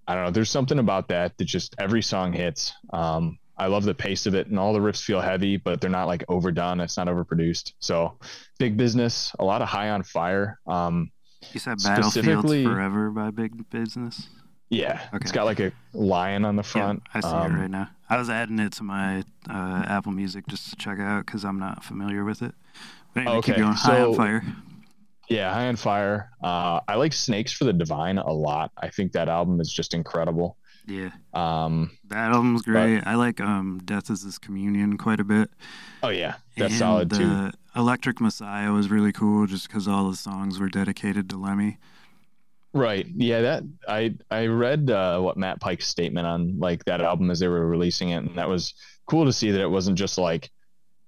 I don't know. There's something about that that just every song hits. Um, I love the pace of it, and all the riffs feel heavy, but they're not like overdone. It's not overproduced. So, big business. A lot of high on fire. Um, You said Battlefields Forever by Big Business. Yeah, Okay. it's got like a lion on the front. Yeah, I see Um, it right now. I was adding it to my uh, Apple Music just to check out because I'm not familiar with it. But anyway, keep Okay, going. High on so- fire. Yeah, High on Fire. Uh, I like Snakes for the Divine a lot. I think that album is just incredible. Yeah, Um, that album's great. I like um, Death is This Communion quite a bit. oh yeah, that's And solid too. Electric Messiah was really cool just because all the songs were dedicated to Lemmy. Right. Yeah, that I I read uh, what Matt Pike's statement on like that album as they were releasing it, and that was cool to see that it wasn't just like,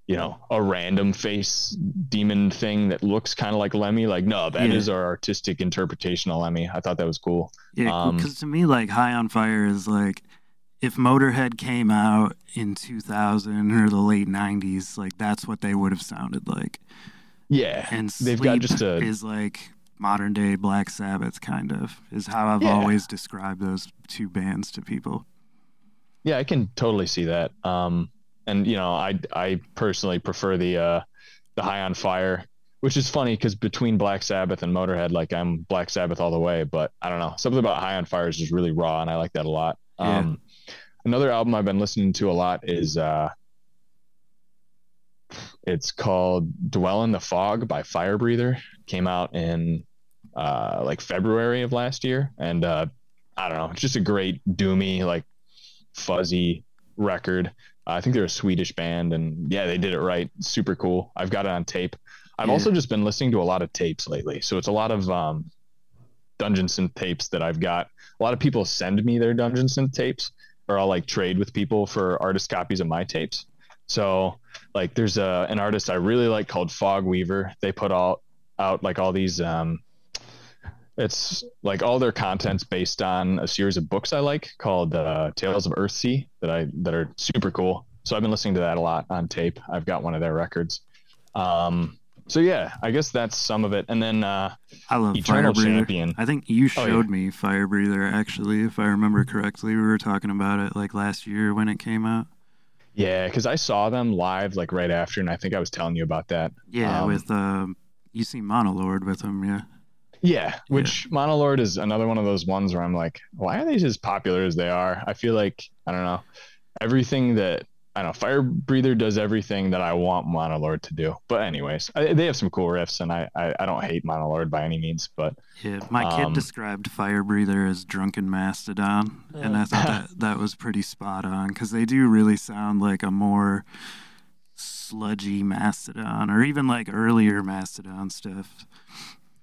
you know, a random face demon thing that looks kind of like Lemmy. Like, no, that is Yeah. our artistic interpretation of Lemmy. I thought that was cool. Yeah, Um, because to me, like High on Fire is like if Motorhead came out in 2000 or the late 90s, like that's what they would have sounded like. Yeah, And they've got just a is like modern day Black Sabbath, kind of, is how I've Yeah. always described those two bands to people. Yeah, I can totally see that. Um, and you know, I I personally prefer the uh, the High on Fire, which is funny because between Black Sabbath and Motorhead, like I'm Black Sabbath all the way. But I don't know, something about High on Fire is just really raw, and I like that a lot. Yeah. Um, another album I've been listening to a lot is uh, it's called "Dwell in the Fog" by Firebreather. Came out in uh, like February of last year, and uh, I don't know, it's just a great doomy, like fuzzy record. I think they're a Swedish band, and yeah, they did it right. Super cool. I've got it on tape. I've yeah. also just been listening to a lot of tapes lately, so it's a lot of um, dungeon synth tapes that I've got. A lot of people send me their dungeon synth tapes, or I'll like trade with people for artist copies of my tapes. So like, there's a an artist I really like called Fog Weaver. They put all out like all these um, it's like all their content's based on a series of books I like called uh, Tales of Earthsea that I that are super cool. So I've been listening to that a lot on tape. I've got one of their records. Um, so yeah, I guess that's some of it. And then uh, I love Eternal Champion. I think you showed oh, yeah. me Fire Breather actually, if I remember correctly. We were talking about it like last year when it came out. Yeah, because I saw them live like right after, and I think I was telling you about that. Yeah, um, with uh, you see Monolord with them, yeah. Yeah, which yeah. Monolord is another one of those ones where I'm like, why are they as popular as they are? I feel like I don't know everything that I don't know. Fire Breather does everything that I want Monolord to do. But anyways, I, they have some cool riffs, and I, I, I don't hate Monolord by any means. But yeah, my um, kid described Fire Breather as drunken Mastodon, and I thought that that was pretty spot on because they do really sound like a more sludgy Mastodon, or even like earlier Mastodon stuff.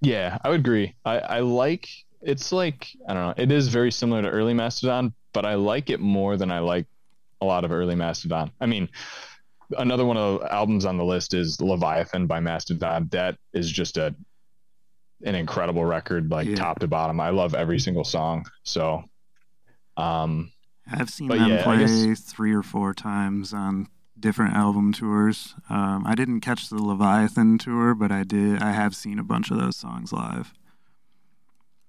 Yeah, I would agree. I, I like it's like I don't know. It is very similar to early Mastodon, but I like it more than I like a lot of early Mastodon. I mean, another one of the albums on the list is Leviathan by Mastodon. That is just a an incredible record, like yeah. top to bottom. I love every single song. So, um, I've seen them yeah, play guess, three or four times on different album tours. Um, I didn't catch the Leviathan tour, but I did. I have seen a bunch of those songs live.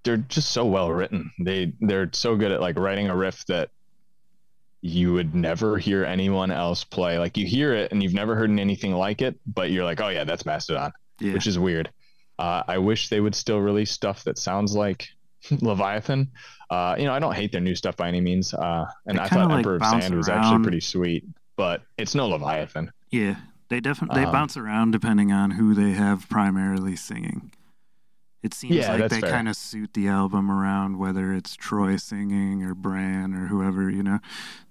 They're just so well written. They they're so good at like writing a riff that you would never hear anyone else play. Like you hear it and you've never heard anything like it, but you're like, oh yeah, that's Mastodon, yeah. which is weird. Uh, I wish they would still release stuff that sounds like Leviathan. Uh, you know, I don't hate their new stuff by any means. Uh, and I thought like Emperor of Sand around. was actually pretty sweet but it's no Leviathan. Yeah, they definitely they um, bounce around depending on who they have primarily singing. It seems yeah, like they kind of suit the album around whether it's Troy singing or Brann or whoever, you know.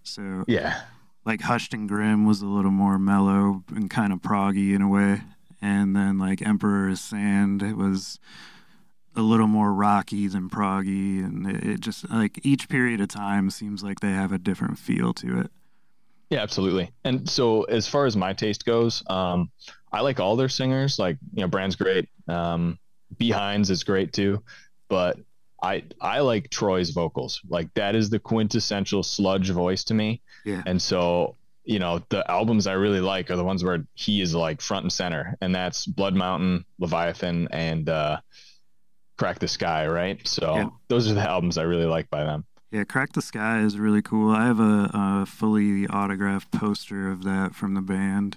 So yeah, like Hushed and Grim was a little more mellow and kind of proggy in a way, and then like Emperor's Sand it was a little more rocky than proggy, and it, it just like each period of time seems like they have a different feel to it. Yeah, absolutely. And so as far as my taste goes, um, I like all their singers. Like you know, Brann's great. Um, Behinds is great too, but I I like Troy's vocals. Like that is the quintessential sludge voice to me. Yeah. And so you know the albums I really like are the ones where he is like front and center, and that's Blood Mountain, Leviathan, and uh, Crack the Skye. Right. So yeah. those are the albums I really like by them. Yeah, Crack the Skye is really cool. I have a, a fully autographed poster of that from the band.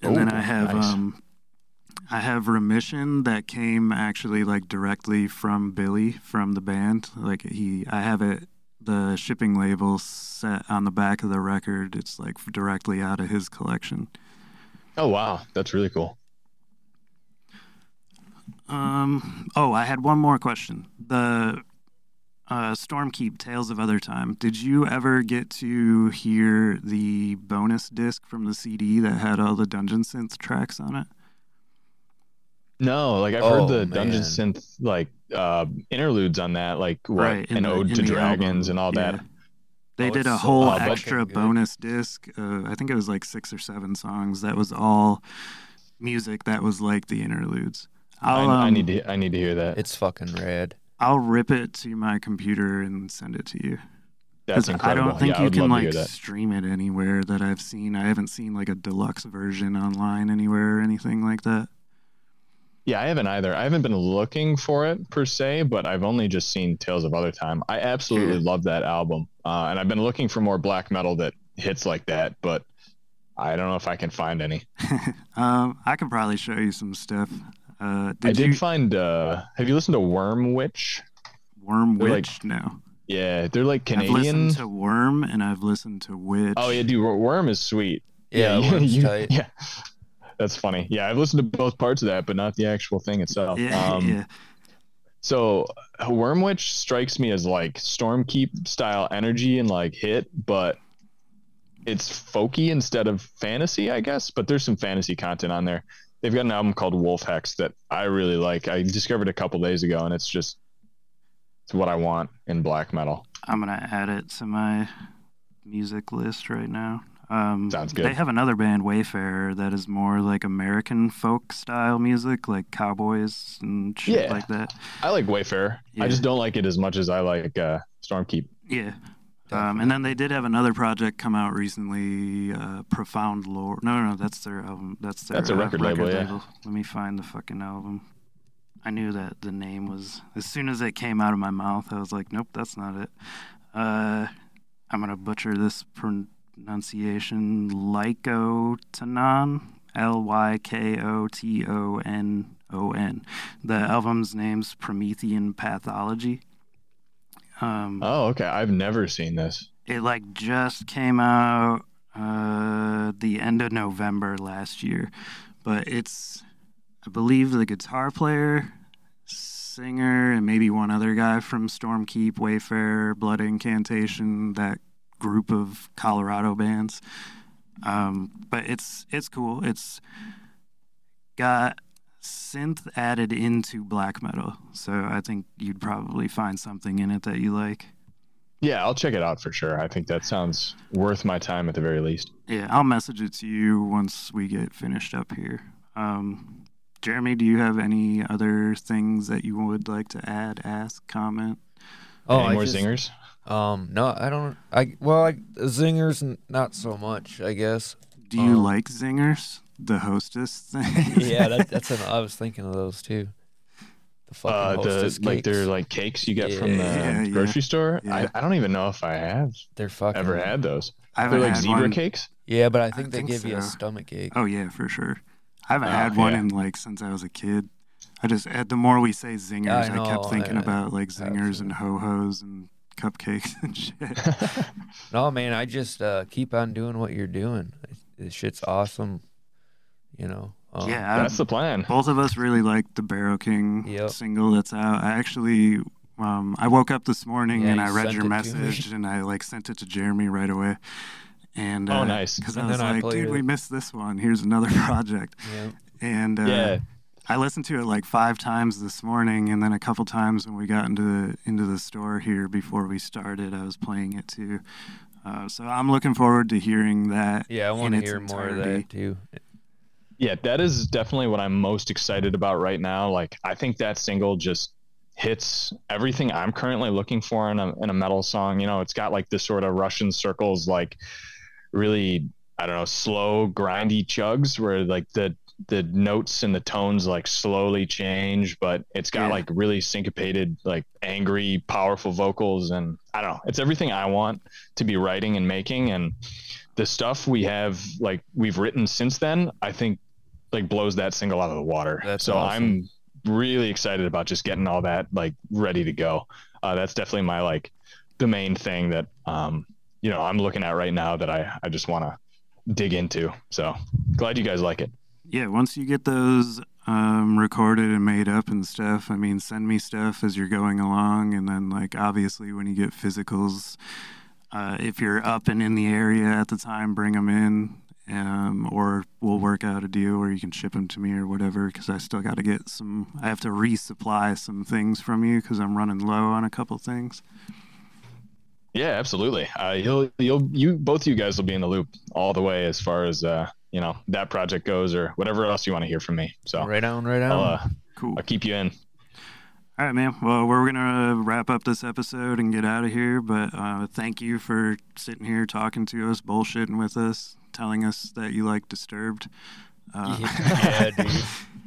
And then I have nice. um I have Remission that came actually like directly from Billy from the band. Like he I have it the shipping label set on the back of the record. It's like directly out of his collection. Oh wow, that's really cool. Um oh, I had one more question. The uh, Stormkeep Tales of Other Time. Did you ever get to hear the bonus disc from the CD that had all the Dungeon Synth tracks on it? No, like I've oh, heard the man. Dungeon Synth like uh, interludes on that, like what, right, an the, ode to dragons album. and all yeah. that. They oh, did a whole so extra bonus disc. Uh, I think it was like six or seven songs. That was all music that was like the interludes. I, um, I, need to. I need to hear that. It's fucking rad. I'll rip it to my computer and send it to you. That's incredible. I don't think yeah, you can like stream it anywhere that I've seen. I haven't seen like a deluxe version online anywhere or anything like that. Yeah, I haven't either. I haven't been looking for it per se, but I've only just seen Tales of Other Time. I absolutely yeah. love that album, uh, and I've been looking for more black metal that hits like that, but I don't know if I can find any. um, I can probably show you some stuff. Uh, did I did you... find. Uh, have you listened to Worm Witch? Worm Witch? Like, no. Yeah, they're like Canadian. I've listened to Worm and I've listened to Witch. Oh yeah, dude, Worm is sweet. Yeah, you- Worm's you- tight. yeah. That's funny. Yeah, I've listened to both parts of that, but not the actual thing itself. yeah, Um, yeah. So Wormwitch strikes me as like Stormkeep style energy and like hit, but it's folky instead of fantasy, I guess. But there's some fantasy content on there. They've got an album called Wolf Hex that I really like. I discovered a couple days ago, and it's just it's what I want in black metal. I'm gonna add it to my music list right now. Um, Sounds good. They have another band, Wayfarer, that is more like American folk style music, like cowboys and shit Yeah. like that. I like Wayfarer. Yeah. I just don't like it as much as I like uh, Stormkeep. Yeah. Um, and then they did have another project come out recently, uh, Profound Lore. No, no, no, that's their album. That's their That's a uh, record label, yeah. Let me find the fucking album. I knew that the name was. As soon as it came out of my mouth, I was like, nope, that's not it. Uh, I'm gonna butcher this pronunciation. Lykotonon, L Y K O T O N O N. The album's name's Promethean Pathology. Um, Oh, okay. I've never seen this. it like just came out uh the end of November last year. But it's I believe the guitar player, singer, and maybe one other guy from Stormkeep, Wayfarer, Blood Incantation, that group of Colorado bands. Um, but it's it's cool. It's got synth added into black metal. So I think you'd probably find something in it that you like. Yeah, I'll check it out for sure. I think that sounds worth my time at the very least. Yeah, I'll message it to you once we get finished up here. Um, Jeremy, do you have any other things that you would like to add, ask, comment? Oh, Any I more just- zingers? Um, no, I don't. I well, I, zingers, not so much, I guess. Do you Um, like zingers? The hostess thing? yeah, that, that's an. I was thinking of those too. The fucking Uh, the hostess like they're like cakes you get from the Yeah, yeah. grocery store. Yeah. I, I don't even know if I have they're fucking ever had those. I They're like had zebra one. cakes. Yeah, but I think I they think give you a stomach ache. Oh yeah, for sure. I haven't Oh, had one yeah. in like since I was a kid. I just uh, the more we say zingers, I I, kept thinking I- about like zingers to. and ho hos and cupcakes and shit. No, man, I just uh, keep on doing what you're doing. This shit's awesome. You know. Um, yeah, That's the plan. both of us really like the Barrowking Yep. single that's out. I actually, um, I woke up this morning Yeah, and I read your it me. message and I like sent it to Jeremy right away. And Oh, uh, nice. Because I was then I like, played dude, it. we missed this one. Here's another project. yeah. And uh, Yeah. I listened to it like five times this morning, and then a couple times when we got into the, into the store here before we started, I was playing it too. Uh, so I'm looking forward to hearing that. Yeah, I want to its hear more of that too. Yeah, that is definitely what I'm most excited about right now. Like, I think that single just hits everything I'm currently looking for in a in a metal song. You know, it's got like this sort of Russian circles, like really, I don't know, slow, grindy chugs where like the the notes and the tones like slowly change, but it's got Yeah. like really syncopated, like angry, powerful vocals, and I don't know, it's everything I want to be writing and making, and the stuff we have like we've written since then, I think like blows that single out of the water. That's so awesome. I'm really excited about just getting all that like ready to go. Uh, that's definitely my like the main thing that um you know I'm looking at right now that I I just want to dig into. So glad you guys like it. Yeah, once you get those um, recorded and made up and stuff, I mean, send me stuff as you're going along. And then, like, obviously, when you get physicals, uh, if you're up and in the area at the time, bring them in. Um, or we'll work out a deal where you can ship them to me or whatever because I still got to get some, I have to resupply some things from you because I'm running low on a couple things. Yeah, absolutely. Uh, you'll you'll you both you guys will be in the loop all the way as far as uh you know that project goes or whatever else you want to hear from me. So Right on, right on. I'll uh, Cool. I'll keep you in. All right, man. Well, we're going to wrap up this episode and get out of here. But uh, thank you for sitting here talking to us, bullshitting with us, telling us that you like Disturbed. Uh, yeah, dude.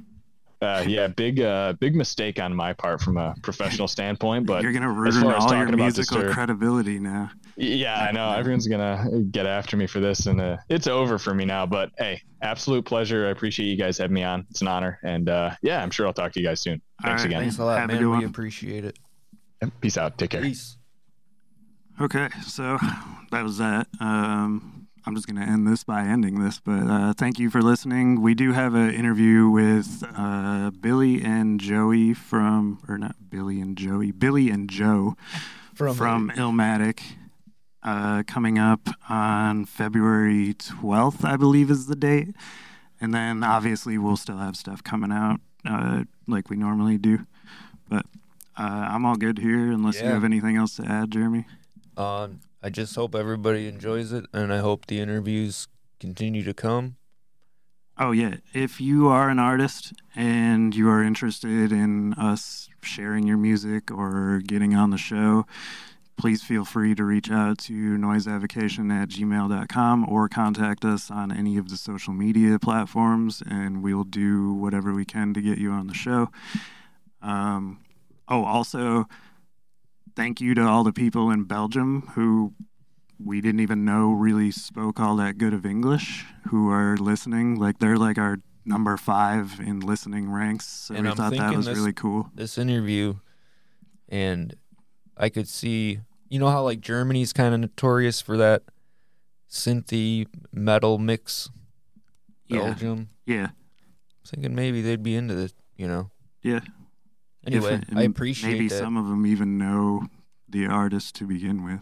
Uh, yeah, big uh, big mistake on my part from a professional standpoint, but You're going to ruin all your musical Disturbed- credibility now. Yeah, I know. Everyone's gonna get after me for this, and uh, it's over for me now. But hey, absolute pleasure. I appreciate you guys having me on. It's an honor, and uh, yeah, I'm sure I'll talk to you guys soon. Thanks right, again. Thanks a lot, Have man. good We one. appreciate it. Peace out. Take care. Peace. Okay, so that was that. Um, I'm just going to end this by ending this, but uh, thank you for listening. We do have an interview with uh, Billy and Joey from, or not Billy and Joey, Billy and Joe from, from Illmatic uh, coming up on February 12th, I believe is the date. And then obviously we'll still have stuff coming out uh, like we normally do. But uh, I'm all good here unless you have anything else to add, Jeremy. Um, I just hope everybody enjoys it, and I hope the interviews continue to come. Oh, yeah. If you are an artist and you are interested in us sharing your music or getting on the show, please feel free to reach out to noiseavocation at gmail.com or contact us on any of the social media platforms, and we'll do whatever we can to get you on the show. Um, oh, also, thank you to all the people in Belgium who we didn't even know really spoke all that good of English who are listening. Like they're like our number five in listening ranks. So And we I'm thought that was this- really cool. This interview, and I could see, you know how like Germany's kind of notorious for that synthy metal mix. Yeah. Belgium. Yeah. thinking maybe they'd be into this, you know. Yeah. Anyway, If- I appreciate Maybe that. some of them even know the artist to begin with.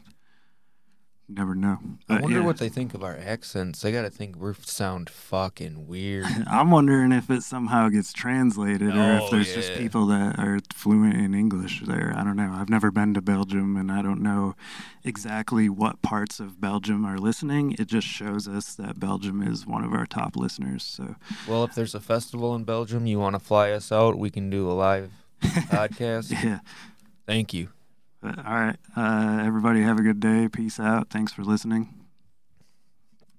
Never know. I wonder yeah. what they think of our accents. I gotta think we sound fucking weird. I'm wondering if it somehow gets translated or if Oh, there's just people that are fluent in English there. I don't know. I've never been to Belgium and I don't know exactly what parts of Belgium are listening. It just shows us that Belgium is one of our top listeners. So, well, if there's a festival in Belgium, you want to fly us out, we can do a live podcast. yeah. Thank you. All right. Uh, everybody have a good day. Peace out. Thanks for listening.